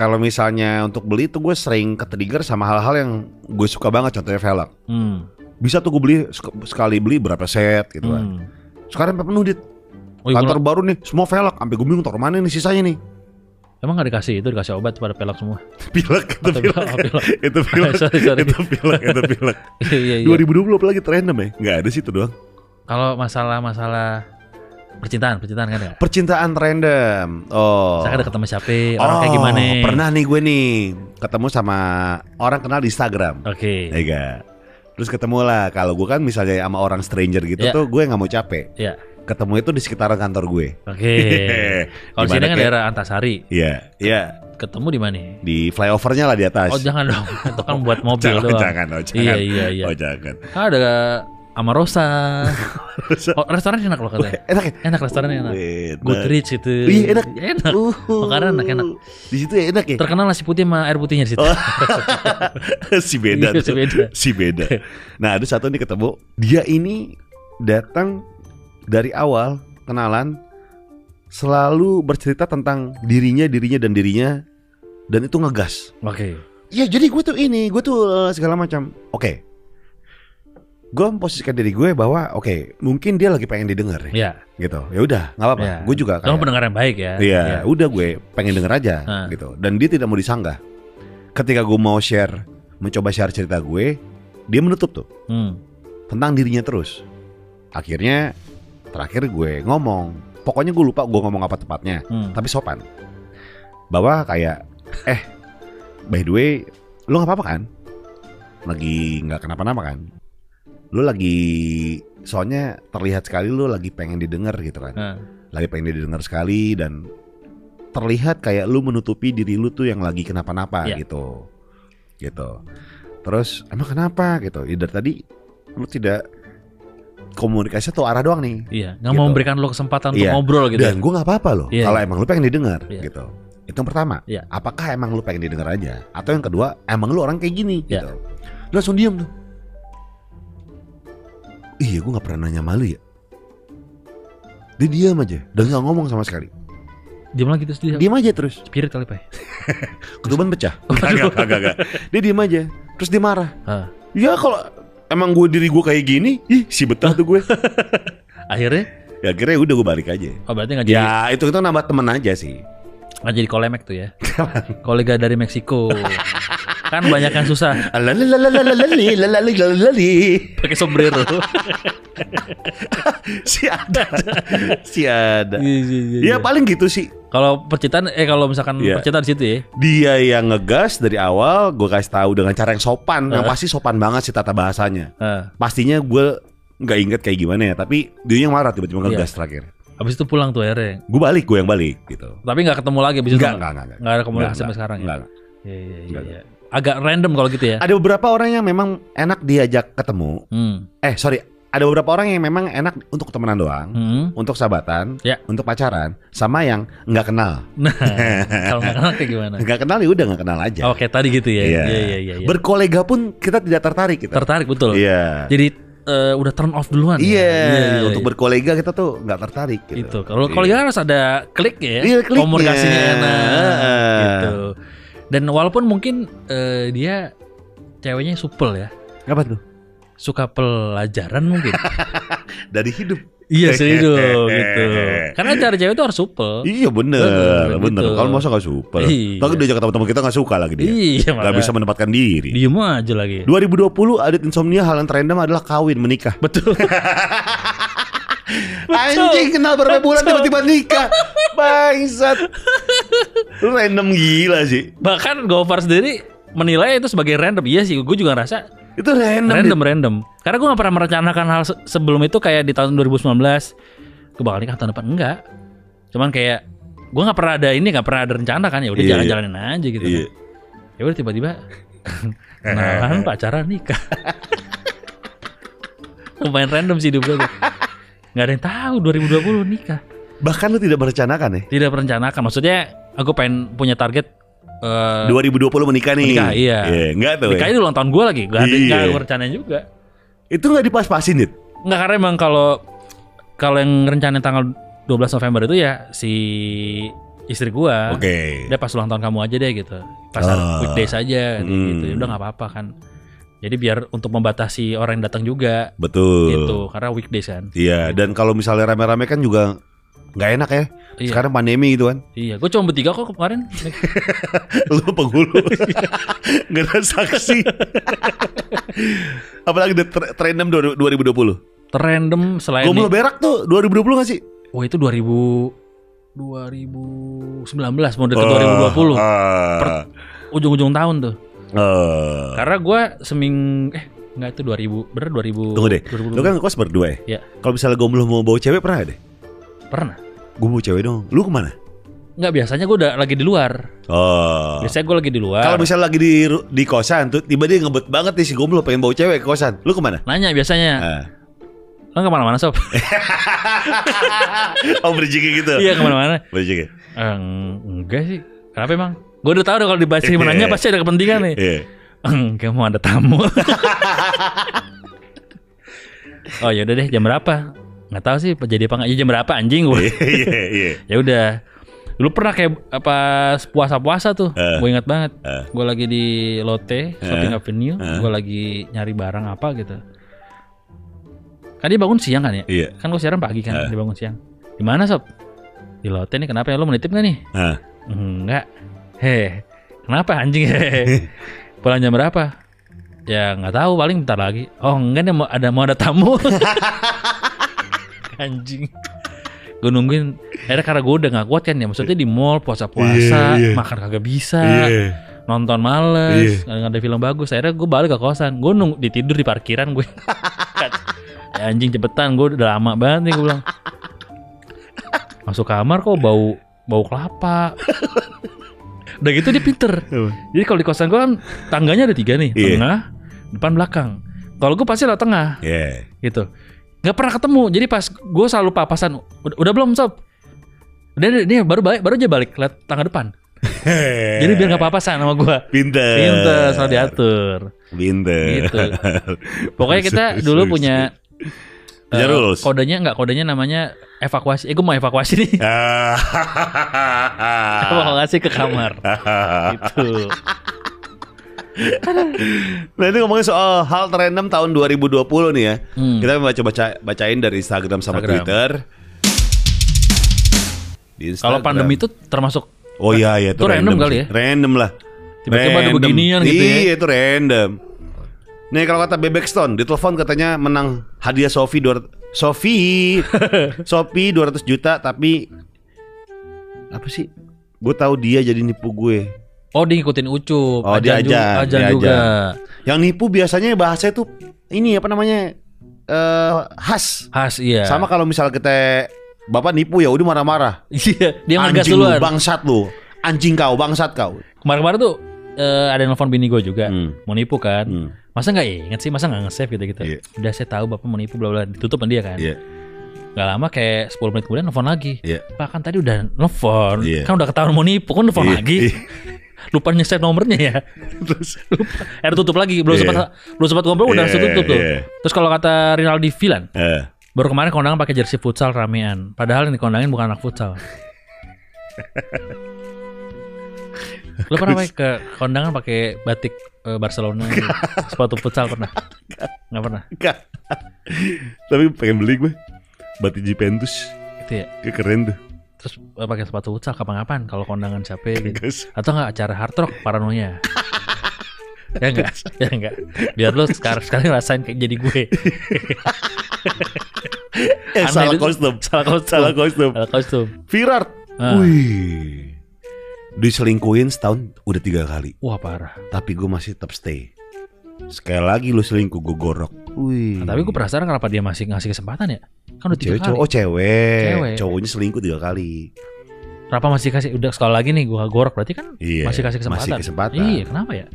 Speaker 2: kalau misalnya untuk beli tuh gue sering ke-trigger sama hal-hal yang gue suka banget contohnya velg.
Speaker 4: Hmm.
Speaker 2: Bisa tuh gue beli sek- sekali beli berapa set gitu kan.
Speaker 4: Hmm.
Speaker 2: Sekarang sampai penuh dit.
Speaker 4: Oh, iya,
Speaker 2: Kantor baru nih semua velg. Sampai gue bingung taruh mana nih sisanya nih.
Speaker 4: Emang nggak dikasih itu dikasih obat pada pelak semua. *laughs*
Speaker 2: Pilek itu pilek. *laughs* itu pilek. *laughs*
Speaker 4: Sorry, sorry.
Speaker 2: Itu pilek, itu pilek.
Speaker 4: Iya iya.
Speaker 2: 2020 apalagi random ya? Nggak ada sih itu doang.
Speaker 4: Kalau masalah-masalah percintaan, percintaan kan ya.
Speaker 2: Percintaan random. Oh.
Speaker 4: Saya ada ketemu siapa, orang kayak
Speaker 2: Oh,
Speaker 4: gimana?
Speaker 2: Pernah nih gue nih ketemu sama orang kenal di Instagram.
Speaker 4: Oke.
Speaker 2: Ya gak? Terus ketemu lah. Kalau gue kan misalnya sama orang stranger gitu
Speaker 4: Ya.
Speaker 2: tuh gue nggak mau capek.
Speaker 4: Ya.
Speaker 2: Ketemu itu di sekitaran kantor gue.
Speaker 4: Oke. *laughs* Kalau
Speaker 2: Gimana
Speaker 4: sini kan
Speaker 2: kayak-
Speaker 4: daerah Antasari.
Speaker 2: Iya, iya.
Speaker 4: Ketemu di mana?
Speaker 2: Di flyovernya lah di atas.
Speaker 4: Oh jangan dong, *laughs* itu kan buat *laughs* mobil
Speaker 2: jangan,
Speaker 4: doang.
Speaker 2: jangan, oh, jangan.
Speaker 4: Iya iya iya.
Speaker 2: Oh jangan.
Speaker 4: Ah, ada Amarosa. oh, restoran enak loh katanya.
Speaker 2: Enak ya?
Speaker 4: Enak restorannya enak.
Speaker 2: Enak.
Speaker 4: Goodrich itu.
Speaker 2: Iya, enak.
Speaker 4: Enak.
Speaker 2: Uh,
Speaker 4: Makanan enak-enak.
Speaker 2: Di situ ya enak ya?
Speaker 4: Terkenal nasi putih sama air putihnya di situ.
Speaker 2: Oh. *laughs* si beda
Speaker 4: Iya, si beda.
Speaker 2: Si beda. Nah, ada satu nih ketemu. Dia ini datang dari awal kenalan selalu bercerita tentang dirinya, dirinya dan dirinya dan itu ngegas.
Speaker 4: Oke.
Speaker 2: Ya jadi gue tuh ini, gue tuh eh, segala macam. Oke. Gue memposisikan diri gue bahwa oke, mungkin dia lagi pengen didengar ya, gitu. Ya udah, nggak apa-apa.
Speaker 4: ya.
Speaker 2: Gue juga
Speaker 4: Kamu
Speaker 2: kayak
Speaker 4: pendengar yang baik ya.
Speaker 2: Iya,
Speaker 4: Ya.
Speaker 2: udah gue pengen denger aja gitu. Dan dia tidak mau disanggah. Ketika gue mau share, mencoba share cerita gue, dia menutup tuh
Speaker 4: Hmm.
Speaker 2: tentang dirinya terus. Akhirnya terakhir gue ngomong, pokoknya gue lupa gue ngomong apa tepatnya,
Speaker 4: Hmm.
Speaker 2: tapi sopan. Bahwa kayak, eh, by the way, lu nggak apa-apa kan? Lagi nggak kenapa-napa kan? Lu lagi, soalnya terlihat sekali lu lagi pengen didengar gitu kan?
Speaker 4: Nah,
Speaker 2: lagi pengen didengar sekali dan terlihat kayak lu menutupi diri lu tuh yang lagi kenapa-napa
Speaker 4: Iya.
Speaker 2: gitu gitu terus emang kenapa gitu ya dari tadi lu tidak komunikasi tuh arah doang nih
Speaker 4: iya. Nggak
Speaker 2: Gitu.
Speaker 4: mau memberikan lo kesempatan untuk
Speaker 2: Iya.
Speaker 4: ngobrol gitu.
Speaker 2: dan gue nggak apa-apa loh
Speaker 4: Iya,
Speaker 2: kalau emang lu pengen didengar
Speaker 4: Iya.
Speaker 2: gitu itu yang pertama
Speaker 4: Iya.
Speaker 2: apakah emang lu pengen didengar aja atau yang kedua emang lu orang kayak gini
Speaker 4: Iya.
Speaker 2: gitu lu langsung diem tuh iya gue nggak pernah nanya malu ya dia diam aja dan nggak ngomong sama sekali
Speaker 4: Diam lagi terus dia.
Speaker 2: Diam aja terus.
Speaker 4: Spirit kali pak. *laughs*
Speaker 2: Ketuban pecah. *laughs* Kagak, kagak, kagak. Dia diam aja. Terus dia marah.
Speaker 4: Ah.
Speaker 2: Ya kalau emang gue diri gue kayak gini, ih si betah tuh gue. *laughs*
Speaker 4: Akhirnya,
Speaker 2: ya akhirnya udah gue balik aja.
Speaker 4: oh berarti nggak jadi
Speaker 2: Ya itu itu nambah temen aja sih.
Speaker 4: nggak jadi kolemek tuh ya. Kolega dari Meksiko. Kan banyak yang susah pakai sombrero. *laughs*
Speaker 2: Si ada, si ada.
Speaker 4: Iya, iya, iya,
Speaker 2: Ya paling gitu sih.
Speaker 4: Kalau percintaan, eh kalau misalkan
Speaker 2: Iya.
Speaker 4: percintaan di situ ya.
Speaker 2: Dia yang ngegas dari awal, gue kasih tahu dengan cara yang sopan, yang
Speaker 4: Eh.
Speaker 2: pasti sopan banget sih tata bahasanya.
Speaker 4: Ah.
Speaker 2: Pastinya gue nggak inget kayak gimana ya, tapi dia yang marah tiba-tiba ngegas terakhir.
Speaker 4: Habis itu pulang tuh akhirnya.
Speaker 2: Gue balik, gue yang balik gitu.
Speaker 4: Tapi nggak ketemu lagi abis itu.
Speaker 2: Enggak, enggak, enggak.
Speaker 4: Nggak ada komunikasi sampai sekarang ya.
Speaker 2: Enggak.
Speaker 4: Iya, iya, iya. Agak random kalau gitu ya.
Speaker 2: Ada beberapa orang yang memang enak diajak ketemu.
Speaker 4: Hmm.
Speaker 2: Eh, sorry. Ada beberapa orang yang memang enak untuk temenan doang,
Speaker 4: Hmm.
Speaker 2: untuk sahabatan,
Speaker 4: Ya.
Speaker 2: untuk pacaran, sama yang nggak kenal.
Speaker 4: Nah, kalau nggak kenal kayak gimana?
Speaker 2: Nggak kenal ya udah nggak kenal aja.
Speaker 4: Oke, tadi gitu ya.
Speaker 2: Iya.
Speaker 4: Iya, iya, iya. iya.
Speaker 2: Berkolega pun kita tidak tertarik kita.
Speaker 4: Tertarik betul.
Speaker 2: Iya.
Speaker 4: Jadi eh, udah turn off duluan.
Speaker 2: Iya,
Speaker 4: ya?
Speaker 2: untuk berkolega kita tuh nggak tertarik gitu.
Speaker 4: itu. Kalau
Speaker 2: Iya.
Speaker 4: kolega harus ada klik ya.
Speaker 2: Iya.
Speaker 4: Komunikasinya enak
Speaker 2: Heeh.
Speaker 4: gitu. Dan walaupun mungkin eh, dia ceweknya supel ya.
Speaker 2: Apa tuh?
Speaker 4: Suka pelajaran mungkin. *laughs*
Speaker 2: Dari hidup.
Speaker 4: iya serius gitu. *laughs* Karena cari cewek itu harus supel.
Speaker 2: Iya bener,
Speaker 4: Bener,
Speaker 2: bener.
Speaker 4: gitu.
Speaker 2: Kalau masa nggak super,
Speaker 4: Iya.
Speaker 2: tapi diajak ketemu teman kita nggak suka lagi dia.
Speaker 4: Iya,
Speaker 2: Nggak
Speaker 4: makanya.
Speaker 2: bisa menempatkan diri.
Speaker 4: Diem aja lagi.
Speaker 2: 2020 adat insomnia hal yang terendam adalah kawin menikah.
Speaker 4: Betul. *laughs*
Speaker 2: Anjing kenal berapa bulan tiba-tiba nikah. *laughs* Bangsat. Lu random gila sih.
Speaker 4: Bahkan Gofar sendiri menilai itu sebagai random. Iya sih, gue juga ngerasa
Speaker 2: Itu random.
Speaker 4: random random. Karena gue gak pernah merencanakan hal se- sebelum itu kayak di tahun 2019 gue bakal nikah tahun depan enggak. Cuman kayak gue nggak pernah ada ini nggak pernah ada rencana kan ya udah
Speaker 2: Iya.
Speaker 4: jalan-jalanin aja gitu.
Speaker 2: Iya.
Speaker 4: Ya udah tiba-tiba *laughs* kenalan pacaran nikah. *laughs* Lumayan random sih hidup gue tuh. Gak ada yang tahu 2020 nikah.
Speaker 2: Bahkan lu tidak merencanakan ya?
Speaker 4: Tidak merencanakan. Maksudnya aku pengen punya target eh
Speaker 2: 2020 menikah nih.
Speaker 4: Menikah, iya.
Speaker 2: enggak tuh.
Speaker 4: nikahnya
Speaker 2: Ya.
Speaker 4: ulang tahun gue lagi. Gak ada nggak ada rencanain juga.
Speaker 2: Itu nggak dipas-pasin, Dit?
Speaker 4: Nggak karena emang kalau kalau yang rencanain tanggal 12 November itu ya si istri gua.
Speaker 2: Oke.
Speaker 4: Dia pas ulang tahun kamu aja deh gitu. Pas
Speaker 2: Ah.
Speaker 4: weekdays aja
Speaker 2: Hmm.
Speaker 4: gitu. Udah nggak apa-apa kan. Jadi biar untuk membatasi orang yang datang juga
Speaker 2: Betul.
Speaker 4: gitu. Karena weekdays kan.
Speaker 2: Iya, dan kalau misalnya rame-rame kan juga nggak enak ya.
Speaker 4: Iya.
Speaker 2: Sekarang pandemi gitu kan.
Speaker 4: Iya, gue cuma bertiga kok kemarin. *laughs*
Speaker 2: Lu penghulu. *laughs* Gak ada saksi. *laughs* Apalagi the tre- trendem 2020.
Speaker 4: Terrandom selain
Speaker 2: Gomblo
Speaker 4: ini.
Speaker 2: berak tuh 2020 gak sih?
Speaker 4: Wah itu 2000 2019 mau deket 2020.
Speaker 2: Ah.
Speaker 4: Ujung-ujung tahun tuh.
Speaker 2: Ah.
Speaker 4: Karena gue seming eh enggak itu 2000 bener 2000
Speaker 2: Tunggu deh.
Speaker 4: 2020.
Speaker 2: Lu kan ngekos berdua ya?
Speaker 4: Iya.
Speaker 2: Kalau misalnya gomblo mau bawa cewek pernah deh?
Speaker 4: pernah.
Speaker 2: Gue mau cewek dong. Lu ke mana?
Speaker 4: Enggak biasanya gue udah lagi di luar.
Speaker 2: Oh.
Speaker 4: Biasanya gue lagi di luar.
Speaker 2: Kalau misalnya lagi di di kosan tuh tiba dia ngebet banget nih si gomblo pengen bawa cewek ke kosan. Lu ke mana?
Speaker 4: nanya biasanya,
Speaker 2: Ah.
Speaker 4: lo ke mana-mana sob? *laughs*
Speaker 2: oh bridging gitu.
Speaker 4: iya ke mana-mana.
Speaker 2: Bridging.
Speaker 4: Eh, enggak sih. Kenapa emang? Gue udah tahu deh kalau dibaca menanya pasti ada kepentingan nih.
Speaker 2: Iya.
Speaker 4: Enggak mau ada tamu. *laughs* oh ya udah deh jam berapa? Nggak tahu sih jadi apa nggak? Ya, jam berapa anjing gue?
Speaker 2: Iya, iya. *laughs*
Speaker 4: ya udah. Dulu pernah kayak apa puasa-puasa tuh.
Speaker 2: Eh.
Speaker 4: Gue ingat banget.
Speaker 2: Eh.
Speaker 4: Gue lagi di Lotte Shopping Avenue.
Speaker 2: Eh.
Speaker 4: Gue lagi nyari barang apa gitu. Kan dia bangun siang kan ya?
Speaker 2: Iya.
Speaker 4: Kan gue siaran pagi kan,
Speaker 2: Eh.
Speaker 4: dia bangun siang. Di mana sob? Di Lotte nih. Kenapa ya? Lo menitip nggak nih?
Speaker 2: Ah.
Speaker 4: Enggak. Heh. Kenapa anjing? Hehe. Pulang jam berapa? Ya nggak tahu paling bentar lagi. Oh enggak nih mau ada mau ada tamu. *laughs* anjing. Gue nungguin. Akhirnya karena gue udah gak kuat kan ya. Maksudnya di mall puasa-puasa
Speaker 2: Iya, iya.
Speaker 4: makan kagak bisa.
Speaker 2: Iya.
Speaker 4: Nonton males, nggak ada film bagus. Akhirnya gue balik ke kosan. Gue nunggu ditidur di parkiran gue. *laughs* ya, anjing cepetan, gue udah lama banget nih gue bilang. Masuk kamar kok bau bau kelapa. Udah gitu dia pinter. Jadi kalau di kosan gue kan tangganya ada tiga nih,
Speaker 2: Iya.
Speaker 4: tengah, depan, belakang. Kalau gue pasti lewat tengah,
Speaker 2: Iya.
Speaker 4: gitu. Nggak pernah ketemu. Jadi pas gue selalu papasan, udah, udah belum sob? Udah, nih baru balik, baru aja balik lewat tangga depan. *laughs* Jadi biar nggak papasan sama gue.
Speaker 2: pinter.
Speaker 4: Pinter, selalu diatur.
Speaker 2: Pinter.
Speaker 4: Gitu. Pokoknya kita dulu punya
Speaker 2: Punya
Speaker 4: eh,
Speaker 2: rules.
Speaker 4: kodenya nggak kodenya namanya evakuasi. Eh gue mau evakuasi nih. *laughs*
Speaker 2: Ah.
Speaker 4: Evakuasi ke kamar. gitu.
Speaker 2: Nah itu ngomongin soal hal terendam tahun 2020 nih ya.
Speaker 4: Hmm.
Speaker 2: Kita baca baca bacain dari Instagram sama
Speaker 4: Instagram.
Speaker 2: Twitter.
Speaker 4: Kalau pandemi itu termasuk
Speaker 2: Oh iya iya itu
Speaker 4: Itu random kali ya?
Speaker 2: Random lah.
Speaker 4: Tiba-tiba ada
Speaker 2: Random.
Speaker 4: beginian gitu ya.
Speaker 2: Iya itu random. Nih kalau kata Bebek Stone di telepon katanya menang hadiah Sofi 200 Sofi Sofi 200 juta tapi apa sih? Gue tahu dia jadi nipu gue.
Speaker 4: Oh dia ngikutin Ucup
Speaker 2: Oh,
Speaker 4: Ajan, juga,
Speaker 2: diajar,
Speaker 4: Ajan
Speaker 2: diajar.
Speaker 4: juga
Speaker 2: Yang nipu biasanya bahasa itu ini apa namanya? eh khas.
Speaker 4: Khas iya
Speaker 2: Sama kalau misal kita Bapak nipu ya udah marah-marah. *laughs*
Speaker 4: Iya Dia ngegas
Speaker 2: Anjing lu,
Speaker 4: duluan
Speaker 2: bangsat lu. Anjing kau, bangsat kau.
Speaker 4: Kemarin-kemarin tuh eh, Ada yang nelfon bini gue juga
Speaker 2: Hmm.
Speaker 4: Mau nipu kan
Speaker 2: Hmm.
Speaker 4: Masa nggak inget sih Masa nggak nge-save gitu-gitu
Speaker 2: Iya.
Speaker 4: Udah saya tahu bapak mau nipu bla bla Ditutup dia kan
Speaker 2: Iya.
Speaker 4: Gak lama kayak 10 menit kemudian nelfon lagi
Speaker 2: Iya.
Speaker 4: Pak kan tadi udah nelfon
Speaker 2: Iya.
Speaker 4: Kan udah ketahuan mau nipu Kan nelfon
Speaker 2: Iya,
Speaker 4: lagi
Speaker 2: iya.
Speaker 4: Lupa nge-save nomornya ya
Speaker 2: Terus *laughs*
Speaker 4: Lupa Eh tutup lagi Belum
Speaker 2: Iya.
Speaker 4: sempat Belum sempat ngobrol udah
Speaker 2: Iya,
Speaker 4: langsung tutup tuh
Speaker 2: iya.
Speaker 4: Terus kalau kata Rinaldi Villan
Speaker 2: eh
Speaker 4: Baru kemarin kondangan pakai jersey futsal ramean. Padahal yang dikondangin bukan anak futsal. *laughs* Lo pernah pakai ke kondangan pakai batik eh, Barcelona gitu? sepatu futsal pernah? Nggak pernah.
Speaker 2: enggak. Tapi pengen beli gue. Batik Juventus.
Speaker 4: Itu ya.
Speaker 2: Kayak keren tuh.
Speaker 4: Terus eh, pakai sepatu futsal kapan-kapan kalau kondangan siapa gitu. Atau nggak acara hard rock paranoia. ya enggak, ya enggak. Biar lo sekarang sekarang ngerasain kayak jadi gue.
Speaker 2: Eh,
Speaker 4: Aneh
Speaker 2: salah kostum.
Speaker 4: Salah kostum.
Speaker 2: Salah kostum.
Speaker 4: Salah kostum.
Speaker 2: Virard.
Speaker 4: Ah.
Speaker 2: Wih. Diselingkuhin setahun udah tiga kali.
Speaker 4: Wah parah.
Speaker 2: Tapi gue masih tetap stay. Sekali lagi lu selingkuh gue gorok. Wih.
Speaker 4: Nah, tapi gue penasaran kenapa dia masih ngasih kesempatan ya? Kan udah tiga
Speaker 2: cewek
Speaker 4: kali.
Speaker 2: cowok. Oh cewek.
Speaker 4: Cewek.
Speaker 2: Cowoknya selingkuh tiga kali.
Speaker 4: Kenapa masih kasih udah sekali lagi nih gua gorok berarti kan
Speaker 2: Iya.
Speaker 4: masih kasih kesempatan.
Speaker 2: Masih kesempatan.
Speaker 4: Iya, kenapa ya?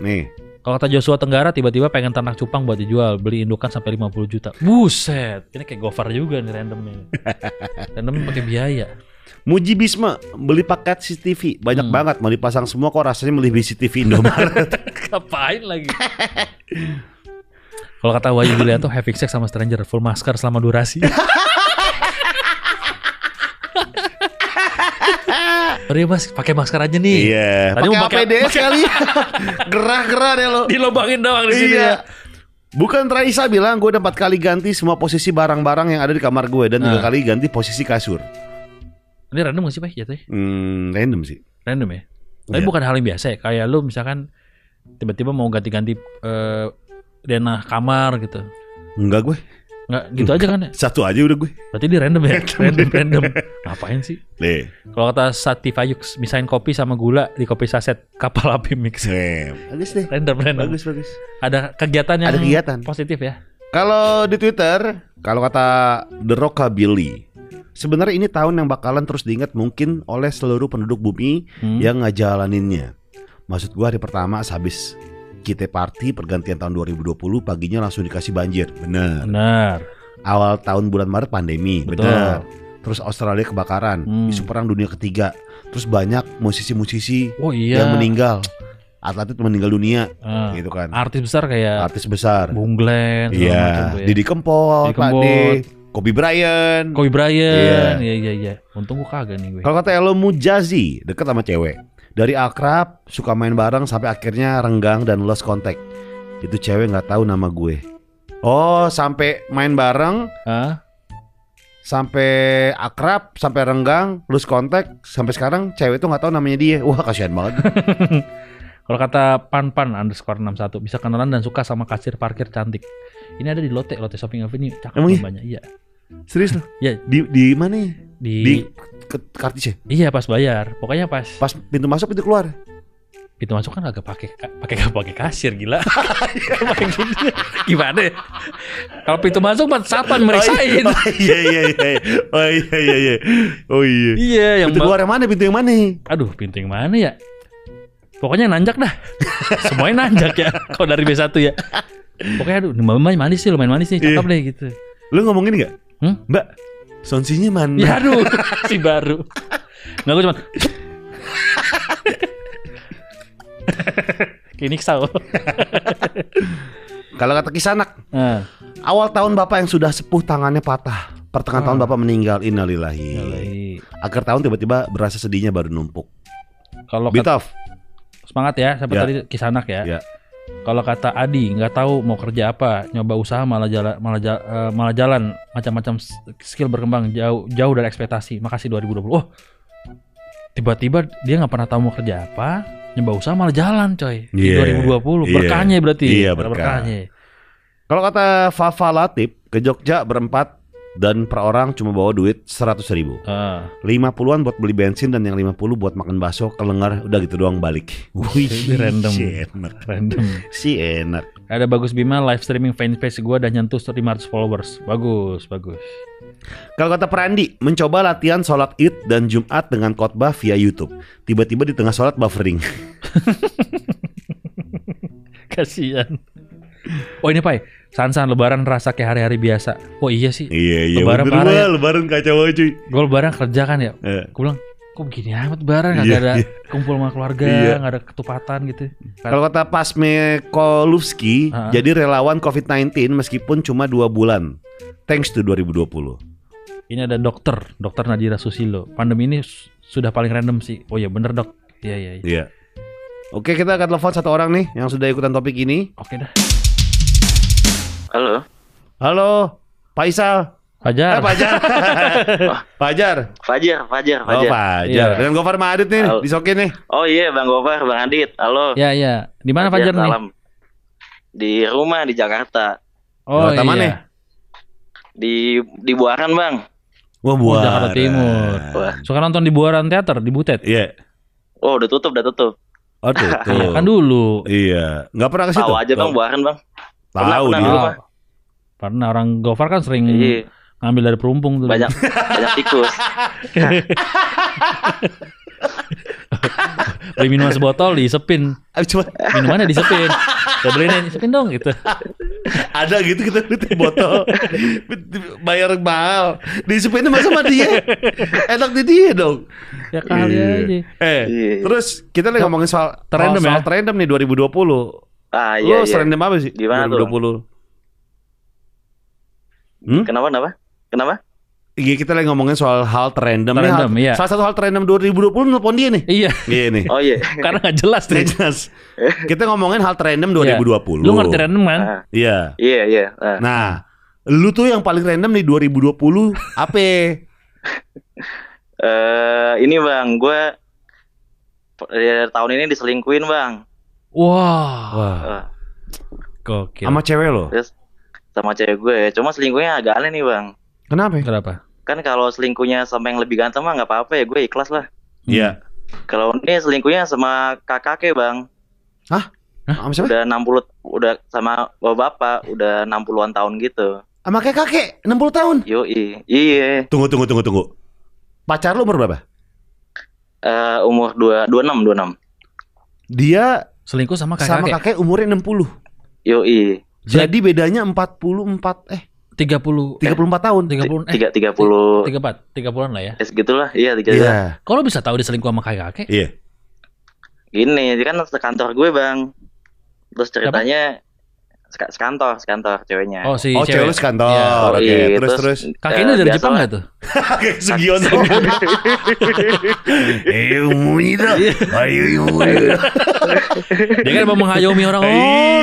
Speaker 2: Nih.
Speaker 4: Kalau kata Joshua Tenggara tiba-tiba pengen ternak cupang buat dijual, beli indukan sampai 50 juta. Buset, ini kayak gofar juga nih randomnya. *laughs* Random pakai biaya.
Speaker 2: Muji Bisma beli paket CCTV banyak
Speaker 4: Hmm.
Speaker 2: banget mau dipasang semua kok rasanya beli CCTV Indomaret. *laughs*
Speaker 4: Ngapain lagi? *laughs* Kalau kata Wahyu Yulianto having sex sama stranger full masker selama durasi. *laughs* Udah mas, pakai masker aja nih.
Speaker 2: Iya.
Speaker 4: Tadi
Speaker 2: Pakai
Speaker 4: mau pakai-
Speaker 2: APD sekali. Gerah-gerah deh lo.
Speaker 4: Dilobangin doang di sini
Speaker 2: Iya.
Speaker 4: ya.
Speaker 2: Bukan Raisa bilang gue udah empat kali ganti semua posisi barang-barang yang ada di kamar gue dan tiga
Speaker 4: Ah.
Speaker 2: kali ganti posisi kasur.
Speaker 4: Ini random gak sih, Pak? Jatuhnya?
Speaker 2: Hmm, random sih.
Speaker 4: Random ya? Tapi
Speaker 2: Iya.
Speaker 4: bukan hal yang biasa ya. Kayak lu misalkan tiba-tiba mau ganti-ganti eh denah kamar gitu.
Speaker 2: Enggak gue.
Speaker 4: Nggak gitu aja kan ya? *laughs*
Speaker 2: Satu aja udah gue.
Speaker 4: Berarti dia random ya? random, random. Ngapain sih?
Speaker 2: Nih.
Speaker 4: Kalau kata Sati Fayux, misain kopi sama gula di kopi saset kapal api mix. *laughs*
Speaker 2: Eh, bagus deh.
Speaker 4: Random, random.
Speaker 2: Bagus, bagus.
Speaker 4: Ada kegiatan yang
Speaker 2: Ada kegiatan.
Speaker 4: positif ya?
Speaker 2: Kalau di Twitter, kalau kata The Rockabilly, sebenarnya ini tahun yang bakalan terus diingat mungkin oleh seluruh penduduk bumi
Speaker 4: Hmm.
Speaker 2: yang ngejalaninnya. Maksud gua hari pertama habis kita party pergantian tahun 2020 paginya langsung dikasih banjir. Bener.
Speaker 4: Benar.
Speaker 2: Awal tahun bulan Maret pandemi.
Speaker 4: Betul.
Speaker 2: Bener. Terus Australia kebakaran,
Speaker 4: Hmm.
Speaker 2: isu perang dunia ketiga. Terus banyak musisi-musisi
Speaker 4: Oh iya.
Speaker 2: yang meninggal. Atlet meninggal dunia
Speaker 4: Ah.
Speaker 2: gitu kan.
Speaker 4: Artis besar kayak
Speaker 2: Artis besar.
Speaker 4: Bung Glenn,
Speaker 2: Iya,
Speaker 4: tuh ya.
Speaker 2: Didi Kempot, Pak Kobe Bryant.
Speaker 4: Kobe Bryant.
Speaker 2: Iya.
Speaker 4: Iya iya iya. Untung gua kagak nih gue.
Speaker 2: Kalau kata Elo Mujazi, deket sama cewek. Dari akrab, suka main bareng sampai akhirnya renggang dan lost contact. Itu cewek nggak tahu nama gue. Oh, sampai main bareng,
Speaker 4: Hah?
Speaker 2: sampai akrab, sampai renggang, lose contact, sampai sekarang cewek itu nggak tahu namanya dia. Wah, kasihan banget. *laughs*
Speaker 4: Kalau kata Panpan underscore 61 bisa kenalan dan suka sama kasir parkir cantik. Ini ada di Lotte, Lotte Shopping Avenue. Cakep
Speaker 2: Emang iya?
Speaker 4: banyak. Iya.
Speaker 2: Serius loh?
Speaker 4: Iya,
Speaker 2: Di di mana? ya?
Speaker 4: di,
Speaker 2: Di kartis ya?
Speaker 4: Iya, pas bayar. Pokoknya pas
Speaker 2: Pas pintu masuk pintu keluar.
Speaker 4: pintu masuk kan agak pakai pakai pakai kasir gila. *laughs* Gimana? ya? Kalau pintu masuk pas satpam meriksain.
Speaker 2: Oh iya iya iya. Oh iya iya iya. Oh iya.
Speaker 4: Iya, yang
Speaker 2: Pintu keluar yang mana? Pintu yang mana?
Speaker 4: Aduh, pintu yang mana ya? Pokoknya nanjak dah. *laughs* Semuanya nanjak ya. Kalau dari B1 ya. Pokoknya aduh, main manis sih, lumayan manis nih, cakep
Speaker 2: Iya.
Speaker 4: deh gitu.
Speaker 2: Lu ngomongin nggak?
Speaker 4: Hmm?
Speaker 2: Mbak, sonsinya mana?
Speaker 4: Ya aduh, *laughs* si baru. Nggak gue cuma *laughs* Kini kesal.
Speaker 2: Kalau kata kisanak,
Speaker 4: Nah,
Speaker 2: awal tahun bapak yang sudah sepuh tangannya patah. Pertengahan
Speaker 4: Ah.
Speaker 2: tahun bapak meninggal, innalillahi. Akhir tahun tiba-tiba berasa sedihnya baru numpuk.
Speaker 4: kalau
Speaker 2: Bitof,
Speaker 4: semangat ya, sampai
Speaker 2: Ya.
Speaker 4: tadi kisanak ya.
Speaker 2: Ya.
Speaker 4: Kalau kata Adi nggak tahu mau kerja apa, nyoba usaha malah jalan malah ja- eh, malah jalan macam-macam skill berkembang jauh jauh dari ekspektasi. Makasih 2020. Oh, tiba-tiba dia nggak pernah tahu mau kerja apa, nyoba usaha malah jalan coy di
Speaker 2: Iya.
Speaker 4: 2020.
Speaker 2: Iya.
Speaker 4: Berkahnya berarti.
Speaker 2: Iya, berkah.
Speaker 4: berkahnya.
Speaker 2: kalau kata Fafa Latip, ke Jogja berempat dan per orang cuma bawa duit 100 ribu.
Speaker 4: Ah.
Speaker 2: 50-an buat beli bensin dan yang 50 buat makan bakso, kelengar, udah gitu doang balik. *laughs* Wih,
Speaker 4: random.
Speaker 2: Si enak.
Speaker 4: Random.
Speaker 2: Si enak.
Speaker 4: Ada Bagus Bima live streaming fanpage gue dan nyentuh 500 followers. Bagus, bagus.
Speaker 2: Kalau kata Prandi, mencoba latihan sholat id dan Jumat dengan khotbah via YouTube. Tiba-tiba di tengah sholat buffering. *laughs*
Speaker 4: Kasihan. Oh ini Pai, Sansan lebaran rasa kayak hari-hari biasa. Oh iya sih.
Speaker 2: iya iya.
Speaker 4: Lebaran
Speaker 2: bener,
Speaker 4: parah ya.
Speaker 2: Lebaran kacau aja cuy.
Speaker 4: Gue lebaran kerja kan ya.
Speaker 2: Eh,
Speaker 4: Gue bilang, kok begini amat lebaran Gak
Speaker 2: Iya,
Speaker 4: ada
Speaker 2: iya.
Speaker 4: kumpul sama keluarga,
Speaker 2: Iya.
Speaker 4: gak ada ketupatan gitu.
Speaker 2: Kalau kata Pasme Kolufski,
Speaker 4: Ah.
Speaker 2: jadi relawan COVID-19 meskipun cuma dua bulan. Thanks to 2020.
Speaker 4: Ini ada dokter, dokter Nadira Susilo. Pandemi ini sudah paling random sih. Oh iya bener dok. Iya iya. iya.
Speaker 2: Iya. Oke, kita akan telepon satu orang nih yang sudah ikutan topik ini.
Speaker 4: Oke dah.
Speaker 1: Halo,
Speaker 2: Halo, Faisal.
Speaker 4: Fajar.
Speaker 2: Eh, Fajar. *laughs* Fajar.
Speaker 1: Fajar, Fajar,
Speaker 2: Oh,
Speaker 1: Fajar.
Speaker 2: Fajar.
Speaker 4: Iya.
Speaker 2: Dengan Gofar Madit nih,
Speaker 1: Halo.
Speaker 2: disokin nih.
Speaker 1: Oh iya, Bang Gofar, Bang Adit. Halo.
Speaker 4: Ya ya. Di mana Fajar nih?
Speaker 1: Salam. Di rumah di Jakarta.
Speaker 4: Oh
Speaker 2: Jakarta
Speaker 4: iya.
Speaker 2: mana?
Speaker 1: Di di Buaran, Bang.
Speaker 2: Wah,
Speaker 4: Oh,
Speaker 2: buah.
Speaker 4: Jakarta Timur.
Speaker 1: Wah.
Speaker 4: Suka nonton di Buaran Teater di Butet.
Speaker 2: Iya.
Speaker 1: Oh, udah tutup, udah tutup.
Speaker 2: Oh, tuh. *laughs*
Speaker 4: Iya kan dulu.
Speaker 2: Iya. Nggak pernah ke situ?
Speaker 1: Tahu aja, Bang, Buaran, Bang.
Speaker 2: Tahu
Speaker 1: Pernah,
Speaker 2: dia.
Speaker 1: pernah.
Speaker 4: Karena orang Gofar kan sering
Speaker 1: Iya,
Speaker 4: ngambil dari perumpung tuh.
Speaker 1: banyak banyak tikus. *laughs*
Speaker 4: Beli minuman sebotol disepin.
Speaker 2: Cuma
Speaker 4: Minumannya disepin. Saya beliin disepin dong gitu.
Speaker 2: ada gitu kita beli botol bayar mahal disepinnya masa sama dia enak di dia dong
Speaker 4: Ya kali
Speaker 2: Iya.
Speaker 4: aja.
Speaker 2: eh
Speaker 1: Iya.
Speaker 2: terus kita lagi ngomongin soal soal
Speaker 4: ya?
Speaker 2: terrandom nih 2020
Speaker 1: Ah, iya, iya.
Speaker 2: serandom apa sih
Speaker 1: Gimana tuh,
Speaker 2: 2020 Hmm?
Speaker 1: Kenapa, kenapa? Kenapa?
Speaker 2: Iya kita lagi ngomongin soal hal Terrandom, hal-
Speaker 4: iya.
Speaker 2: Salah satu hal terrandom 2020 nelpon dia nih.
Speaker 4: Iya,
Speaker 2: Iya nih.
Speaker 1: Oh iya. *laughs*
Speaker 4: karena nggak jelas nih.
Speaker 2: jelas. Kita ngomongin hal terrandom
Speaker 4: Iya.
Speaker 2: 2020.
Speaker 4: Lu ngerti random kan?
Speaker 1: Ah,
Speaker 2: Iya.
Speaker 1: iya, iya. Ah.
Speaker 2: Nah, lu tuh yang paling random nih 2020 apa? *laughs*
Speaker 1: Eh ini bang, gue tahun ini diselingkuin bang.
Speaker 4: Wah,
Speaker 2: Wah.
Speaker 1: Eh,
Speaker 4: gokil.
Speaker 2: Sama cewek lo.
Speaker 1: terus sama cewek gue. Cuma selingkuhnya agak aneh nih bang.
Speaker 2: Kenapa? ya?
Speaker 4: Kenapa?
Speaker 1: Kan kalau selingkuhnya sama yang lebih ganteng mah nggak apa-apa ya, gue ikhlas lah.
Speaker 2: Iya.
Speaker 1: Kalau ini selingkuhnya sama kakaknya bang.
Speaker 2: Sama siapa?
Speaker 1: Udah 60 udah sama bapak udah 60-an tahun gitu.
Speaker 2: Sama kayak kakek 60 tahun.
Speaker 1: Yoi. Iya.
Speaker 2: Tunggu tunggu tunggu tunggu. Pacar lu umur berapa?
Speaker 1: Eh umur 2 26 26.
Speaker 2: Dia
Speaker 4: Selingkuh sama
Speaker 2: sama
Speaker 4: kakak.
Speaker 2: kakek umurnya 60.
Speaker 1: Yoi.
Speaker 2: Jadi bedanya 44 eh
Speaker 4: 30
Speaker 2: 34 tahun.
Speaker 4: 30 eh
Speaker 1: Tiga tiga puluh.
Speaker 4: 34, 30-an lah ya.
Speaker 1: Ya segitulah. Iya tiga.
Speaker 2: Iya.
Speaker 4: Kalau bisa tahu dia selingkuh sama kakek?
Speaker 2: Iya.
Speaker 1: Gini, dia kan sekantor gue bang. Terus ceritanya seka- sekantor, sekantor ceweknya.
Speaker 4: Oh, si
Speaker 2: Oh, cewek sekantor.
Speaker 4: Iya.
Speaker 2: Oke,
Speaker 1: Yoi,
Speaker 2: terus terus.
Speaker 4: Kakeknya
Speaker 1: eh,
Speaker 4: dari
Speaker 1: biasa
Speaker 4: Jepang
Speaker 1: lah.
Speaker 4: nggak tuh? *laughs*
Speaker 2: Kakek Sugiono. *laughs* Eh, umumnya dah. Ayo, umumnya.
Speaker 4: Dia kan mau mengayomi orang-orang.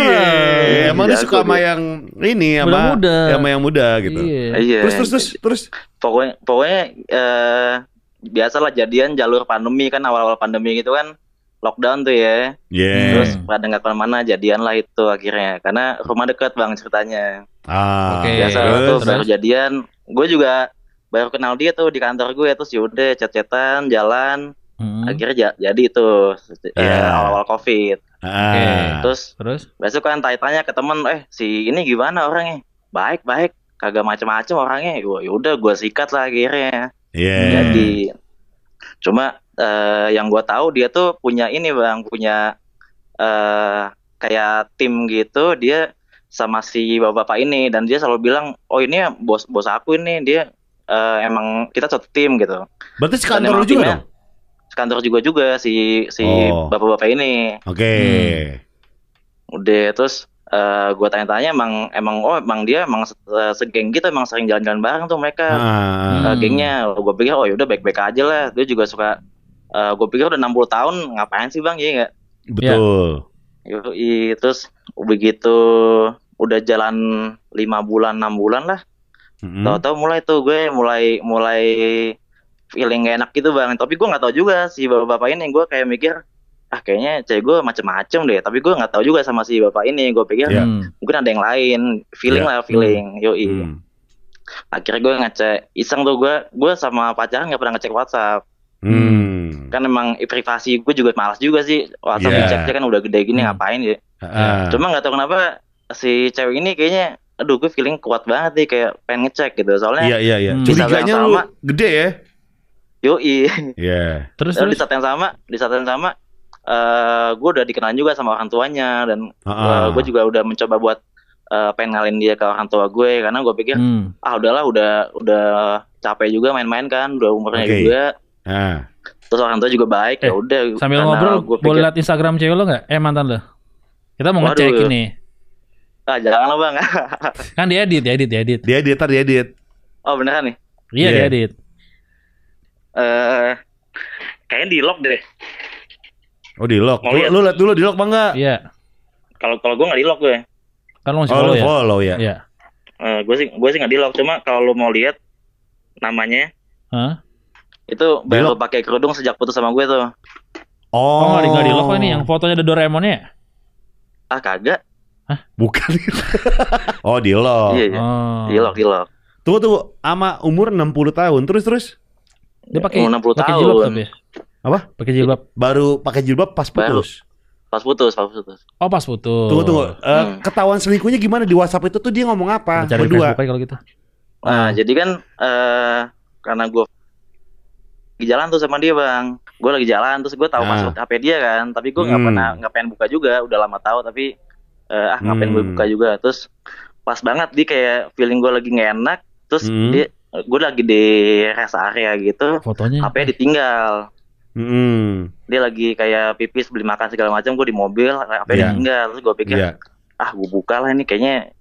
Speaker 2: Iya, emang dia suka sama yang ini sama
Speaker 4: Muda-muda.
Speaker 2: sama yang muda gitu.
Speaker 4: Iya.
Speaker 1: Iya.
Speaker 2: Terus terus terus terus.
Speaker 1: Pokoknya pokoknya eh biasalah jadian jalur pandemi kan awal-awal pandemi gitu kan lockdown tuh ya.
Speaker 2: Yeah.
Speaker 1: Terus pada nggak ke mana-mana jadian lah itu akhirnya karena rumah dekat bang ceritanya.
Speaker 2: Ah,
Speaker 4: Oke.
Speaker 1: Biasa
Speaker 2: terus?
Speaker 1: tuh baru jadian. Gue juga baru kenal dia tuh di kantor gue terus yaudah chat-chatan jalan
Speaker 4: Hmm.
Speaker 1: akhirnya ja- jadi itu eh,
Speaker 2: Iya.
Speaker 1: awal-awal covid
Speaker 2: Ah.
Speaker 1: terus
Speaker 4: Terus?
Speaker 1: besok kan tanya-tanya ke temen eh si ini gimana orangnya baik baik kagak macem-macem orangnya gue yaudah gue sikat lah akhirnya
Speaker 2: Iya.
Speaker 1: jadi cuma eh, yang gue tahu dia tuh punya ini bang punya eh kayak tim gitu dia sama si bapak-bapak ini dan dia selalu bilang oh ini bos bos aku ini dia eh, emang kita satu tim gitu
Speaker 2: Berarti sekantor lu juga
Speaker 1: timnya
Speaker 2: dong?
Speaker 1: kantor juga juga si si
Speaker 2: Oh.
Speaker 1: bapak-bapak ini
Speaker 2: Oke.
Speaker 1: udah terus eh gue tanya-tanya emang emang oh emang dia emang se- segeng gitu emang sering jalan-jalan bareng tuh mereka
Speaker 2: Ah.
Speaker 4: Hmm.
Speaker 1: gengnya gue pikir oh yaudah baik-baik aja lah dia juga suka gue pikir udah 60 tahun ngapain sih bang iya nggak
Speaker 2: Betul.
Speaker 1: Yoi, terus begitu udah jalan lima bulan enam bulan lah
Speaker 2: Mm-mm.
Speaker 1: tahu-tahu mulai tuh gue mulai mulai feeling gak enak gitu bang tapi gue nggak tahu juga si bapak-bapak ini gue kayak mikir ah kayaknya cewek gue macem-macem deh tapi gue nggak tahu juga sama si bapak ini gue pikir.
Speaker 4: Hmm.
Speaker 1: mungkin ada yang lain feeling
Speaker 2: Iya.
Speaker 1: lah feeling yoi
Speaker 2: Hmm.
Speaker 1: akhirnya gue ngecek iseng tuh gue gue sama pacaran nggak pernah ngecek WhatsApp
Speaker 2: Hmm.
Speaker 1: kan emang privasi gue juga malas juga sih WhatsApp
Speaker 2: Iya.
Speaker 1: dicek kan udah gede gini
Speaker 4: Hmm.
Speaker 1: ngapain ya
Speaker 2: Ah.
Speaker 1: cuma nggak tahu kenapa si cewek ini kayaknya aduh gue feeling kuat banget nih kayak pengen ngecek gitu soalnya
Speaker 2: Iya iya iya.
Speaker 4: Hmm.
Speaker 2: Curiganya lu
Speaker 1: sama.
Speaker 2: gede ya?
Speaker 1: yoi
Speaker 2: Iya.
Speaker 4: Terus
Speaker 1: Lalu di
Speaker 4: terus.
Speaker 1: saat yang sama di saat yang sama eh gue udah dikenal juga sama orang tuanya dan
Speaker 2: Ah.
Speaker 1: gue juga udah mencoba buat eh, pengen ngalin dia ke orang tua gue karena gue pikir
Speaker 4: Hmm.
Speaker 1: ah udahlah udah udah capek juga main-main kan udah umurnya
Speaker 2: Oke.
Speaker 1: juga
Speaker 2: Ah.
Speaker 1: terus orang tua juga baik
Speaker 4: Eh,
Speaker 1: ya udah
Speaker 4: Sambil ngobrol,
Speaker 1: gue
Speaker 4: boleh lihat Instagram cewek lo nggak? Eh mantan lo. Kita mau
Speaker 1: Waduh.
Speaker 4: ngecek ini.
Speaker 1: ah jangan lah bang *laughs*
Speaker 4: Kan diedit, diedit, diedit.
Speaker 2: Dia edit, dia edit.
Speaker 1: oh beneran nih
Speaker 4: Iya,
Speaker 2: Iya.
Speaker 4: diedit.
Speaker 1: eh kayaknya di lock deh
Speaker 2: Oh di lock.
Speaker 1: Mau
Speaker 2: Lu,
Speaker 1: lihat?
Speaker 2: lu lihat dulu di lock bangga?
Speaker 4: Iya.
Speaker 1: kalau kalau gue nggak di lock gue
Speaker 4: Kan lo masih
Speaker 2: Oh
Speaker 4: follow ya?
Speaker 2: follow ya.
Speaker 4: Iya.
Speaker 1: Eh, gue sih gue sih nggak di lock cuma kalau lu mau lihat namanya
Speaker 4: Hah?
Speaker 1: Itu baru pakai kerudung sejak putus sama gue tuh
Speaker 2: Oh.
Speaker 4: Oh, nggak di, nggak di lock kok ini yang fotonya ada Doraemonnya ya?
Speaker 1: ah kagak
Speaker 2: Bukan. *laughs* oh di lock.
Speaker 1: iya iya
Speaker 4: Oh.
Speaker 1: di lock di lock
Speaker 2: Tunggu tunggu. Ama umur 60 tahun. Terus terus.
Speaker 4: Dia pakai
Speaker 1: Umur 60
Speaker 4: pakai
Speaker 1: tahun.
Speaker 4: jilbab tapi. ya?
Speaker 2: Apa?
Speaker 4: Pakai jilbab.
Speaker 2: Baru pakai jilbab pas
Speaker 1: Baru.
Speaker 2: putus.
Speaker 1: pas putus pas putus
Speaker 4: Oh, pas putus.
Speaker 2: Tunggu tunggu.
Speaker 1: Hmm.
Speaker 2: Ketahuan selingkuhnya gimana di WhatsApp itu tuh dia ngomong apa?
Speaker 4: Cari
Speaker 2: Berdua.
Speaker 4: Kalau gitu.
Speaker 1: nah jadi kan eh karena gue jalan tuh sama dia bang gue lagi jalan terus gue tahu
Speaker 2: Ah.
Speaker 1: password HP dia kan tapi gue nggak
Speaker 2: Hmm.
Speaker 1: pernah nggak pengen buka juga udah lama tahu tapi eh, ah ngapain gue
Speaker 2: Hmm.
Speaker 1: buka juga terus pas banget dia kayak feeling gue lagi nggak enak terus
Speaker 2: Hmm.
Speaker 1: dia gue lagi di rest area gitu
Speaker 4: Fotonya.
Speaker 1: HP ditinggal
Speaker 2: Hmm.
Speaker 1: dia lagi kayak pipis beli makan segala macam gue di mobil HP
Speaker 2: Iya.
Speaker 1: ditinggal terus gue pikir
Speaker 2: Iya.
Speaker 1: ah gue buka lah ini kayaknya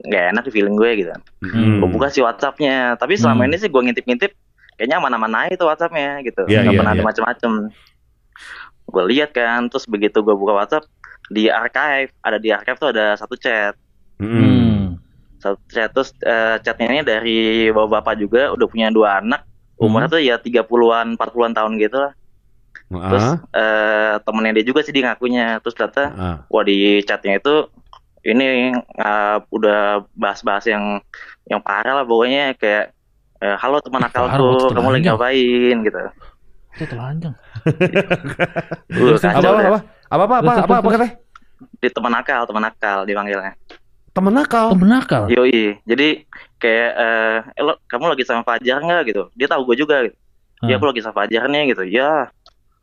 Speaker 1: nggak enak feeling gue gitu
Speaker 2: Hmm.
Speaker 1: gue buka sih WhatsAppnya tapi selama
Speaker 4: Hmm.
Speaker 1: ini sih gue ngintip-ngintip kayaknya aman-aman aja itu WhatsAppnya gitu.
Speaker 2: Iya,
Speaker 1: nggak
Speaker 2: iya,
Speaker 1: pernah ada
Speaker 2: iya.
Speaker 1: macem-macem. Gue lihat kan terus begitu gue buka WhatsApp di archive ada di archive tuh ada satu chat.
Speaker 2: Hmm.
Speaker 4: Hmm.
Speaker 1: satu chat terus eh, chatnya ini dari bapak-bapak juga udah punya dua anak. Umurnya tuh ya 30-an 40-an tahun gitu lah. Terus
Speaker 2: Ah,
Speaker 1: eh temennya dia juga sih dia ngakunya. Terus ternyata
Speaker 2: ah.
Speaker 1: wah di chatnya itu ini eh, udah bahas-bahas yang yang parah lah pokoknya. Kayak eh, halo teman akalku kamu lagi ngapain? Gitu.
Speaker 4: Itu telanjang. *laughs* Terus,
Speaker 2: apa
Speaker 1: kacau
Speaker 2: apa apa apa? Apa apa apa, apa katanya
Speaker 1: di teman akal teman akal dipanggilnya.
Speaker 2: Temen nakal
Speaker 4: Oh, benakal.
Speaker 1: yoi. Jadi kayak eh "Eh, lo kamu lagi sama Fajar nggak? Gitu. Dia tahu gue juga. Gitu. Ya
Speaker 4: Ah.
Speaker 1: aku lagi sama Fajar nih. Gitu. Ya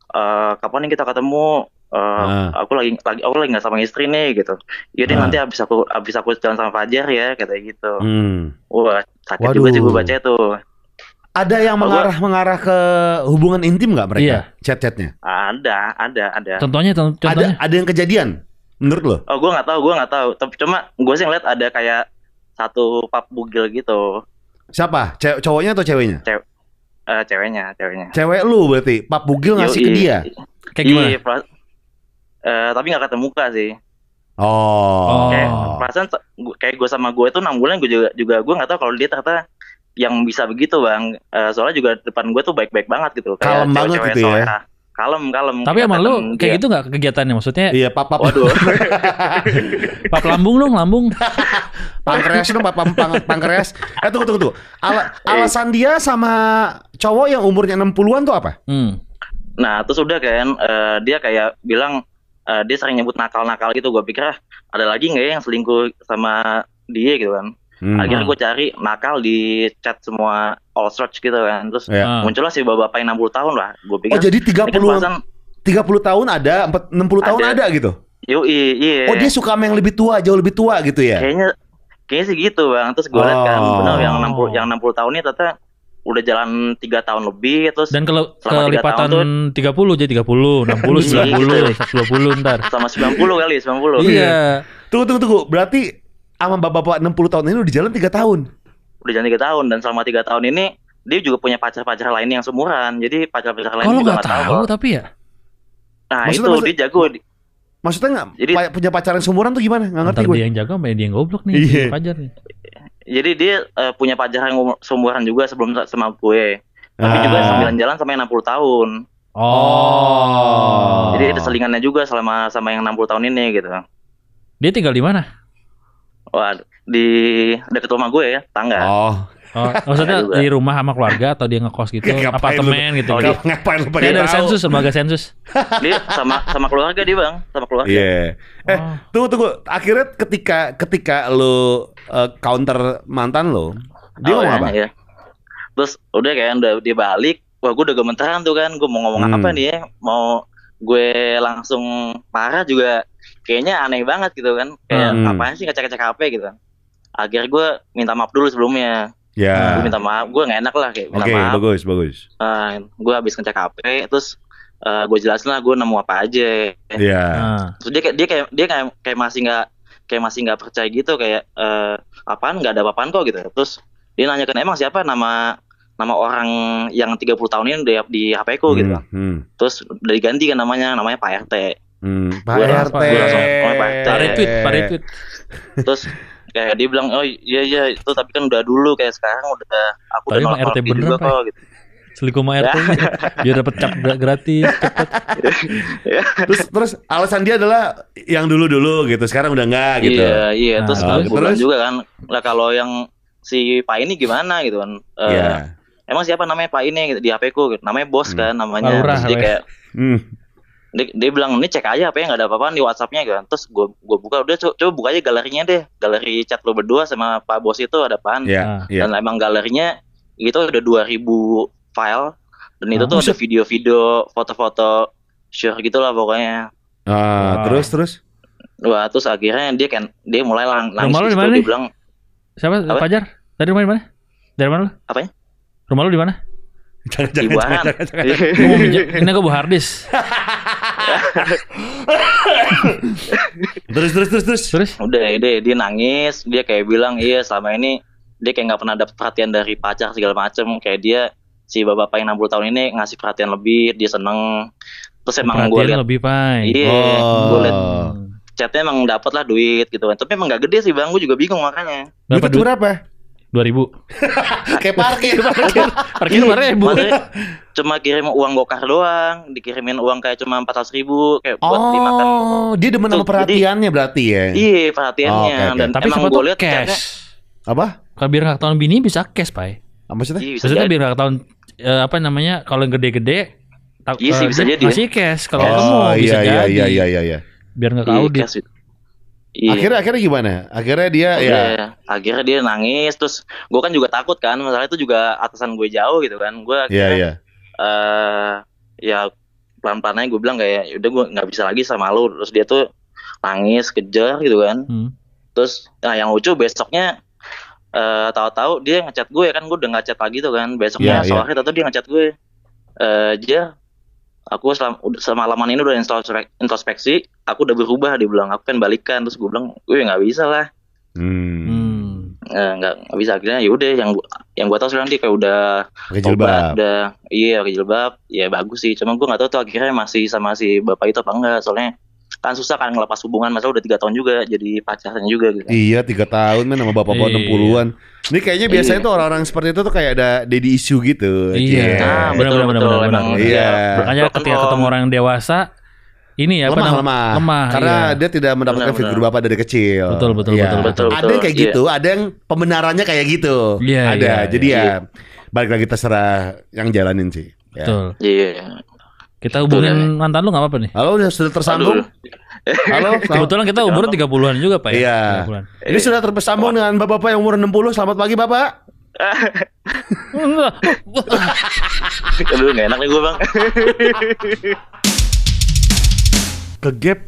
Speaker 1: eh kapan nih kita ketemu Eh,
Speaker 2: Ah.
Speaker 1: aku lagi lagi aku lagi nggak sama istri nih gitu ya deh
Speaker 2: Ah.
Speaker 1: nanti habis aku habis aku jalan sama Fajar ya kayak gitu
Speaker 2: Hmm.
Speaker 1: wah sakit
Speaker 2: Waduh.
Speaker 1: juga sih gue baca itu
Speaker 2: ada yang
Speaker 1: Oh,
Speaker 2: mengarah mengarah ke hubungan intim nggak mereka
Speaker 4: Iya.
Speaker 2: chat-chatnya
Speaker 1: ada ada ada
Speaker 4: Contohnya, con-
Speaker 2: ada
Speaker 4: contohnya.
Speaker 2: ada yang kejadian menurut lo
Speaker 1: oh gue nggak tahu gue nggak tahu tapi cuma gue sih ngeliat ada kayak satu pap bugil gitu
Speaker 2: siapa Ce- cowoknya atau ceweknya
Speaker 1: Eh ceweknya ceweknya
Speaker 2: cewek lu berarti pap bugil ngasih ke
Speaker 1: Yoi.
Speaker 2: dia
Speaker 4: Kayak gimana?
Speaker 1: Iya, eh, tapi nggak ketemu muka sih
Speaker 2: oh,
Speaker 1: kayak perasaan kayak gue sama gue itu enam bulan gue juga juga gue nggak tahu kalau dia ternyata yang bisa begitu bang Eh, soalnya juga depan gue tuh baik-baik banget gitu
Speaker 2: Kalem banget gitu ya.
Speaker 1: solehah. kalem kalem
Speaker 4: Tapi sama lu kayak
Speaker 1: dia-
Speaker 4: gitu nggak kegiatannya? Maksudnya
Speaker 2: iya pap pap
Speaker 1: waduh *laughs*
Speaker 4: pap lambung dong, lambung. *laughs*
Speaker 2: pankreas dong pap pap- pang- pankreas eh tunggu tunggu tunggu Ala- alasan dia sama cowok yang umurnya 60-an tuh apa
Speaker 4: Hmm.
Speaker 1: nah terus udah kan eh, dia kayak bilang eh, dia sering nyebut nakal-nakal gitu gue pikir ah, ada lagi nggak ya yang selingkuh sama dia gitu kan
Speaker 2: Hmm.
Speaker 1: akhirnya gue cari nakal di chat semua all search gitu kan terus
Speaker 2: Ya.
Speaker 4: Ah.
Speaker 1: muncullah si bapak yang 60 tahun lah gue pikir
Speaker 2: Oh jadi
Speaker 1: ini kan
Speaker 2: 30
Speaker 1: perasaan
Speaker 2: 30 tahun ada, empat- 60 tahun
Speaker 1: Ada.
Speaker 2: ada gitu.
Speaker 1: yoi iya
Speaker 2: Oh dia suka sama yang lebih tua, jauh lebih tua gitu ya.
Speaker 1: kayaknya kayaknya sih gitu bang terus gue liat kan
Speaker 2: Oh.
Speaker 1: bener yang 60 yang 60 tahun ini ternyata udah jalan tiga tahun lebih terus
Speaker 4: Dan kalau
Speaker 1: Selama tiga
Speaker 4: kelipatan
Speaker 1: tahun
Speaker 4: 30 jadi 30, 60, 90, 120 ntar.
Speaker 1: sama 90 kali 90
Speaker 4: Iya.
Speaker 2: Tunggu tunggu tunggu. Berarti sama bapak-bapak 60 tahun ini udah jalan 3 tahun.
Speaker 1: udah jalan tiga tahun dan selama tiga tahun ini dia juga punya pacar-pacar lain yang seumuran jadi pacar-pacar lain
Speaker 4: Kalau nggak tahu
Speaker 1: tahu
Speaker 4: tapi ya.
Speaker 1: nah
Speaker 2: Maksudnya-
Speaker 1: itu
Speaker 2: maksud-
Speaker 1: dia jago
Speaker 2: Maksudnya nggak
Speaker 1: Jadi-
Speaker 2: punya pacaran seumuran tuh gimana? Nggak ngerti gue.
Speaker 4: dia yang jaga, sama dia yang goblok nih.
Speaker 2: Iya.
Speaker 4: Fajar nih.
Speaker 1: Jadi dia eh, punya pacar yang umur- seumuran juga sebelum sama gue tapi
Speaker 2: Ah.
Speaker 1: juga sambilan jalan sama yang 60 tahun
Speaker 2: Oh.
Speaker 1: jadi ada selingannya juga selama sama yang 60 tahun ini gitu
Speaker 4: Dia tinggal di mana?
Speaker 1: wah di dekat rumah gue ya tangga
Speaker 2: Oh.
Speaker 4: Oh, *laughs* maksudnya di rumah sama keluarga atau dia ngekos gitu,
Speaker 2: Ngapain
Speaker 4: apartemen gitu.
Speaker 1: Oh,
Speaker 4: gitu.
Speaker 1: dia-
Speaker 2: Ngapain lu
Speaker 4: Dia
Speaker 2: pengen
Speaker 4: dari
Speaker 2: tahu?
Speaker 4: sensus, lembaga sensus. *laughs*
Speaker 1: dia sama sama keluarga dia bang sama keluarga
Speaker 2: Iya. Eh,
Speaker 4: Oh.
Speaker 2: tunggu tunggu. Akhirnya ketika ketika lu uh, counter mantan lo, dia ngomong
Speaker 1: Awalnya,
Speaker 2: apa?
Speaker 1: ya. Terus udah kayak udah dia balik, wah gue udah gemeteran tuh kan, gue mau ngomong
Speaker 2: Hmm.
Speaker 1: apa nih ya, mau gue langsung marah juga kayaknya aneh banget gitu kan, kayak
Speaker 2: Hmm.
Speaker 1: apaan sih ngecek-ngecek HP gitu. Akhirnya gue minta maaf dulu sebelumnya,
Speaker 2: Ya.
Speaker 1: gue minta maaf, gue nggak enak lah kayak minta
Speaker 2: Oke,
Speaker 1: maaf.
Speaker 2: bagus bagus.
Speaker 1: gue habis ngecek HP, terus eh, gue jelasin lah gue nemu apa aja.
Speaker 2: Iya.
Speaker 4: Nah,
Speaker 1: Terus dia kayak dia kayak dia kayak kayak masih nggak kayak masih nggak percaya gitu kayak eh, apaan nggak ada apa-apaan kok gitu. Terus dia nanyakan emang siapa nama nama orang yang 30 tahun ini di, di HP ku gitu.
Speaker 2: Hmm, hmm,
Speaker 1: Terus udah diganti kan namanya namanya Pak RT.
Speaker 2: hmm. Pak
Speaker 1: Gua
Speaker 2: RT.
Speaker 1: langsung- gua langsung, oh, Pak RT.
Speaker 4: Pak retweet, Pak retweet.
Speaker 1: Terus kayak dia bilang oh iya iya itu tapi kan udah dulu kayak sekarang udah aku
Speaker 4: Tapi
Speaker 1: udah
Speaker 4: emang
Speaker 1: nolak
Speaker 4: RT
Speaker 1: dia juga
Speaker 4: Pak.
Speaker 1: kok gitu.
Speaker 4: Selingkuh sama RT nya. Biar dapet cap gra- gratis, cepet.
Speaker 2: Terus terus alasan dia adalah yang dulu-dulu gitu, sekarang udah enggak gitu.
Speaker 1: Iya iya terus
Speaker 2: Nah,
Speaker 1: gue bilang
Speaker 2: terus?
Speaker 1: juga kan lah kalau yang si Pak ini gimana gitu kan. Eh,
Speaker 2: Iya.
Speaker 1: emang siapa namanya Pak ini gitu, di HP ku gitu. namanya bos
Speaker 2: Hmm.
Speaker 1: kan namanya
Speaker 4: Pak Lurah,
Speaker 1: terus dia
Speaker 4: ya?
Speaker 1: kayak
Speaker 2: Hmm.
Speaker 1: Dia, dia bilang ini cek aja apa ya nggak ada apa-apa di WhatsAppnya kan terus gue gue buka udah co- coba buka aja galerinya deh galeri chat lo berdua sama Pak bos itu ada apaan
Speaker 2: Iya,
Speaker 4: Ah.
Speaker 2: iya.
Speaker 1: dan emang galerinya itu udah 2000 file dan itu
Speaker 4: Ah,
Speaker 1: tuh ada video-video foto-foto share gitulah pokoknya
Speaker 2: Ah,
Speaker 4: Wah.
Speaker 2: terus terus.
Speaker 1: wah terus akhirnya dia kan dia mulai lang nangis
Speaker 4: Rumah lu
Speaker 1: di
Speaker 4: mana
Speaker 1: dia bilang
Speaker 4: Siapa?
Speaker 1: Apa?
Speaker 4: Fajar? Tadi rumah di mana? Dari mana lu?
Speaker 1: Apanya?
Speaker 4: Rumah lu di mana?
Speaker 2: Jangan
Speaker 1: di Wuhan
Speaker 4: Gua mau minjem, ini aku bawa harddisk. *laughs*
Speaker 2: terus terus terus terus.
Speaker 4: Terus?
Speaker 1: udah dia dia nangis dia kayak bilang iya selama ini dia kayak nggak pernah dapet perhatian dari pacar segala macem kayak dia si bapak yang 60 tahun ini ngasih perhatian lebih dia seneng terus emang gue lihat
Speaker 4: lebih, Pai.
Speaker 1: iya
Speaker 2: Oh.
Speaker 1: gue lihat chatnya emang dapet lah duit gitu kan tapi emang nggak gede sih bang gue juga bingung makanya
Speaker 4: Berapa duit?
Speaker 2: berapa?
Speaker 4: 2000. *laughs*
Speaker 2: Kayak parkir.
Speaker 4: Parkir lima ribu.
Speaker 1: Maksudnya cuma kirim uang gokar doang, dikirimin uang kayak cuma empat ratus ribu kayak buat dimakan.
Speaker 2: Oh, dia demen sama
Speaker 1: Tuh, jadi-
Speaker 2: perhatiannya berarti ya.
Speaker 1: Iya perhatiannya
Speaker 2: Oh, oke, oke.
Speaker 1: dan
Speaker 4: Tapi
Speaker 1: emang gue lihat
Speaker 4: cash.
Speaker 2: Apa?
Speaker 4: Kalau biar nggak ketahuan bini bisa cash, Pai.
Speaker 2: Apa maksudnya?
Speaker 1: Iya, bisa
Speaker 4: Maksudnya
Speaker 1: jadi.
Speaker 4: biar nggak ketahuan eh, apa namanya kalau yang gede-gede
Speaker 1: Iya sih,
Speaker 4: eh,
Speaker 1: bisa jadi.
Speaker 4: Masih cash kalau
Speaker 2: oh,
Speaker 4: ketemu bisa
Speaker 2: iya, iya,
Speaker 4: jadi.
Speaker 2: iya, iya, iya, iya.
Speaker 4: Biar nggak
Speaker 1: Iya,
Speaker 4: audit.
Speaker 1: Iya.
Speaker 2: Akhirnya akhirnya gimana? Akhirnya dia ya.
Speaker 1: Udah, akhirnya dia nangis terus gue kan juga takut kan masalah itu juga atasan gue jauh gitu kan gue
Speaker 2: Iya,
Speaker 1: akhirnya
Speaker 2: iya.
Speaker 1: eh ya pelan pelannya gue bilang kayak udah gue nggak bisa lagi sama lu terus dia tuh nangis kejar gitu kan
Speaker 4: Hmm.
Speaker 1: terus nah yang lucu besoknya eh tahu-tahu dia ngechat gue kan gue udah nggak chat lagi tuh kan besoknya
Speaker 2: Iya, iya.
Speaker 1: sore tahu dia ngechat gue eh dia aku selam, udah semalaman ini udah introspek- introspeksi aku udah berubah dia bilang aku pengen balikan terus gue bilang gue nggak bisa lah
Speaker 2: Hmm.
Speaker 4: Hmm.
Speaker 1: Eh, nggak nggak bisa akhirnya ya udah yang gua- yang gue tahu sekarang dia kayak udah
Speaker 2: Pakai jilbab.
Speaker 1: udah iya pakai jilbab ya bagus sih cuma gue nggak tahu tuh akhirnya masih sama si bapak itu apa enggak soalnya kan susah kan ngelepas hubungan masa udah tiga tahun juga jadi pacarnya juga gitu
Speaker 2: Iya tiga tahun men sama bapak-bapak
Speaker 4: Iya.
Speaker 2: 60-an Ini kayaknya biasanya
Speaker 1: Iya.
Speaker 2: tuh orang-orang seperti itu tuh kayak ada daddy issue gitu
Speaker 4: Iya.
Speaker 2: Cie.
Speaker 1: Nah,
Speaker 4: benar,
Speaker 1: betul
Speaker 4: benar,
Speaker 2: Iya.
Speaker 4: Makanya ketika ketemu orang yang dewasa ini ya apa
Speaker 2: lemah,
Speaker 4: namanya?
Speaker 2: lemah
Speaker 4: lemah,
Speaker 2: Karena
Speaker 4: iya.
Speaker 2: dia tidak mendapatkan
Speaker 1: Benar,
Speaker 2: figur
Speaker 1: benar.
Speaker 2: bapak dari kecil
Speaker 4: Betul, betul, betul,
Speaker 1: betul,
Speaker 2: Ada yang kayak gitu Ada yang pembenarannya kayak gitu
Speaker 4: Iya,
Speaker 2: Ada
Speaker 4: iya,
Speaker 2: Jadi
Speaker 1: iya.
Speaker 2: ya Balik lagi terserah yang jalanin sih ya.
Speaker 4: Betul.
Speaker 1: iya
Speaker 4: Kita hubungin mantan lu nggak apa-apa nih.
Speaker 2: Halo udah sudah tersambung
Speaker 1: Aduh.
Speaker 2: Halo *laughs*
Speaker 4: Kebetulan kita umurnya 30-an juga, Pak ya.
Speaker 2: Iya
Speaker 4: 30-an.
Speaker 2: Ini sudah tersambung dengan bapak-bapak yang umur 60 Selamat pagi bapak
Speaker 4: Enggak. *laughs*
Speaker 1: aduh nggak enak nih gue bang *laughs*
Speaker 2: Ke gap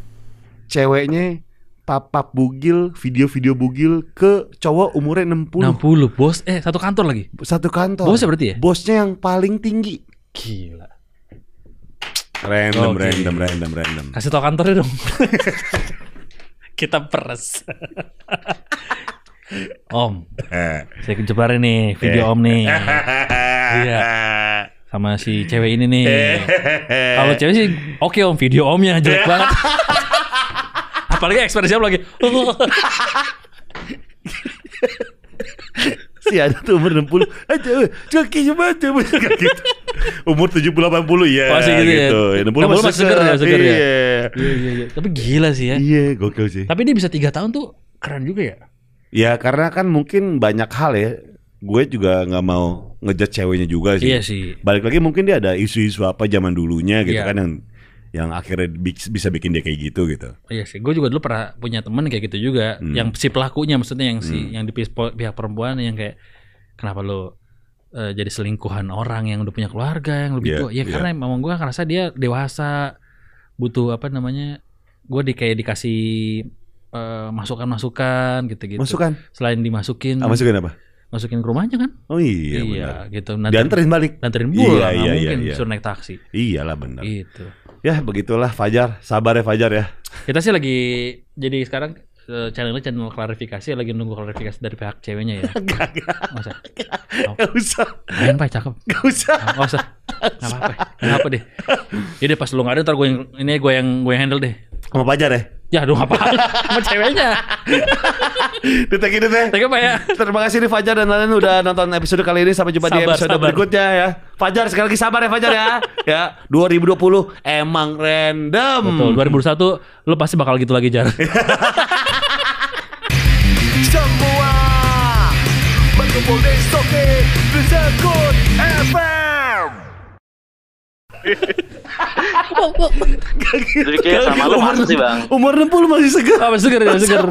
Speaker 2: Ceweknya Papap bugil Video-video bugil Ke cowok umurnya 60
Speaker 4: 60 bos. Eh, satu kantor lagi.
Speaker 2: Satu kantor
Speaker 4: Bosnya berarti ya?
Speaker 2: Bosnya yang paling tinggi
Speaker 4: Gila.
Speaker 2: Random,
Speaker 4: Oke.
Speaker 2: random, random, random.
Speaker 4: Kasih tau kantornya dong. *laughs* Kita peres. om, saya kejebarin nih video Om nih. *laughs* Iya. Sama si cewek ini nih. *laughs* Kalau cewek sih oke Om, video Omnya jelek banget. Apalagi ekspresi Om lagi.
Speaker 2: Si ada tuh umur 60 aja kaki banget gitu. umur 70 80 ya
Speaker 4: Masih gitu ya?
Speaker 2: ya 60
Speaker 4: Kan masih seger ya, seger ya?
Speaker 2: iya.
Speaker 4: Iya, iya. Tapi gila sih ya.
Speaker 2: iya gokil sih
Speaker 4: Tapi dia bisa tiga tahun tuh keren juga ya.
Speaker 2: ya karena kan mungkin banyak hal ya gue juga nggak mau ngejat ceweknya juga sih
Speaker 4: Iya sih.
Speaker 2: balik lagi mungkin dia ada isu-isu apa zaman dulunya gitu
Speaker 4: Iya.
Speaker 2: kan yang yang akhirnya bi- bisa bikin dia kayak gitu gitu
Speaker 4: Iya sih, gue juga dulu pernah punya temen kayak gitu juga,
Speaker 2: Hmm.
Speaker 4: yang si pelakunya maksudnya yang si
Speaker 2: Hmm.
Speaker 4: yang di pihak, perempuan yang kayak kenapa lo eh, jadi selingkuhan orang yang udah punya keluarga yang lebih
Speaker 2: Iya,
Speaker 4: tua? Ya
Speaker 2: iya.
Speaker 4: karena memang gue ngerasa dia dewasa, butuh apa namanya? Gue di kayak dikasih eh, masukan-masukan gitu-gitu.
Speaker 2: masukan
Speaker 4: Selain dimasukin,
Speaker 2: ah, masukan apa
Speaker 4: masukin ke rumahnya kan?
Speaker 2: oh iya, benar
Speaker 4: gitu.
Speaker 2: dianterin balik
Speaker 4: Nantirin
Speaker 2: Iya,
Speaker 4: pulang, nggak
Speaker 2: iya,
Speaker 4: mungkin
Speaker 2: iya, iya.
Speaker 4: suruh naik taksi.
Speaker 2: iyalah benar
Speaker 4: Gitu.
Speaker 2: ya begitulah Fajar sabar ya Fajar ya
Speaker 4: Kita sih lagi jadi sekarang eh, channelnya channel klarifikasi lagi nunggu klarifikasi dari pihak ceweknya ya. *laughs* Masa?
Speaker 2: Gak usah
Speaker 4: Main pak cakep.
Speaker 2: Gak usah
Speaker 4: Gak usah. Gak apa-apa. Gak apa deh. *laughs* Deh pas lu gak ada ntar gue yang ini gue yang gue yang handle deh.
Speaker 2: Sama Fajar ya
Speaker 4: Ya aduh apa *laughs* sama ceweknya.
Speaker 2: Detek ini teh
Speaker 4: Thank ya.
Speaker 2: Terima kasih nih Fajar dan lain udah nonton episode kali ini Sampai jumpa di
Speaker 4: Sabar,
Speaker 2: episode
Speaker 4: sabar.
Speaker 2: berikutnya ya Fajar sekali lagi sabar ya Fajar ya Ya 2020 emang random
Speaker 4: Betul. 2021 lu pasti bakal gitu lagi jar. *laughs*
Speaker 3: Semua berkumpul di Soke Rezekut FM
Speaker 1: Jadi kayak sama lu masa sih bang.
Speaker 2: Umur 60 masih segar.
Speaker 4: Apa seger ya seger.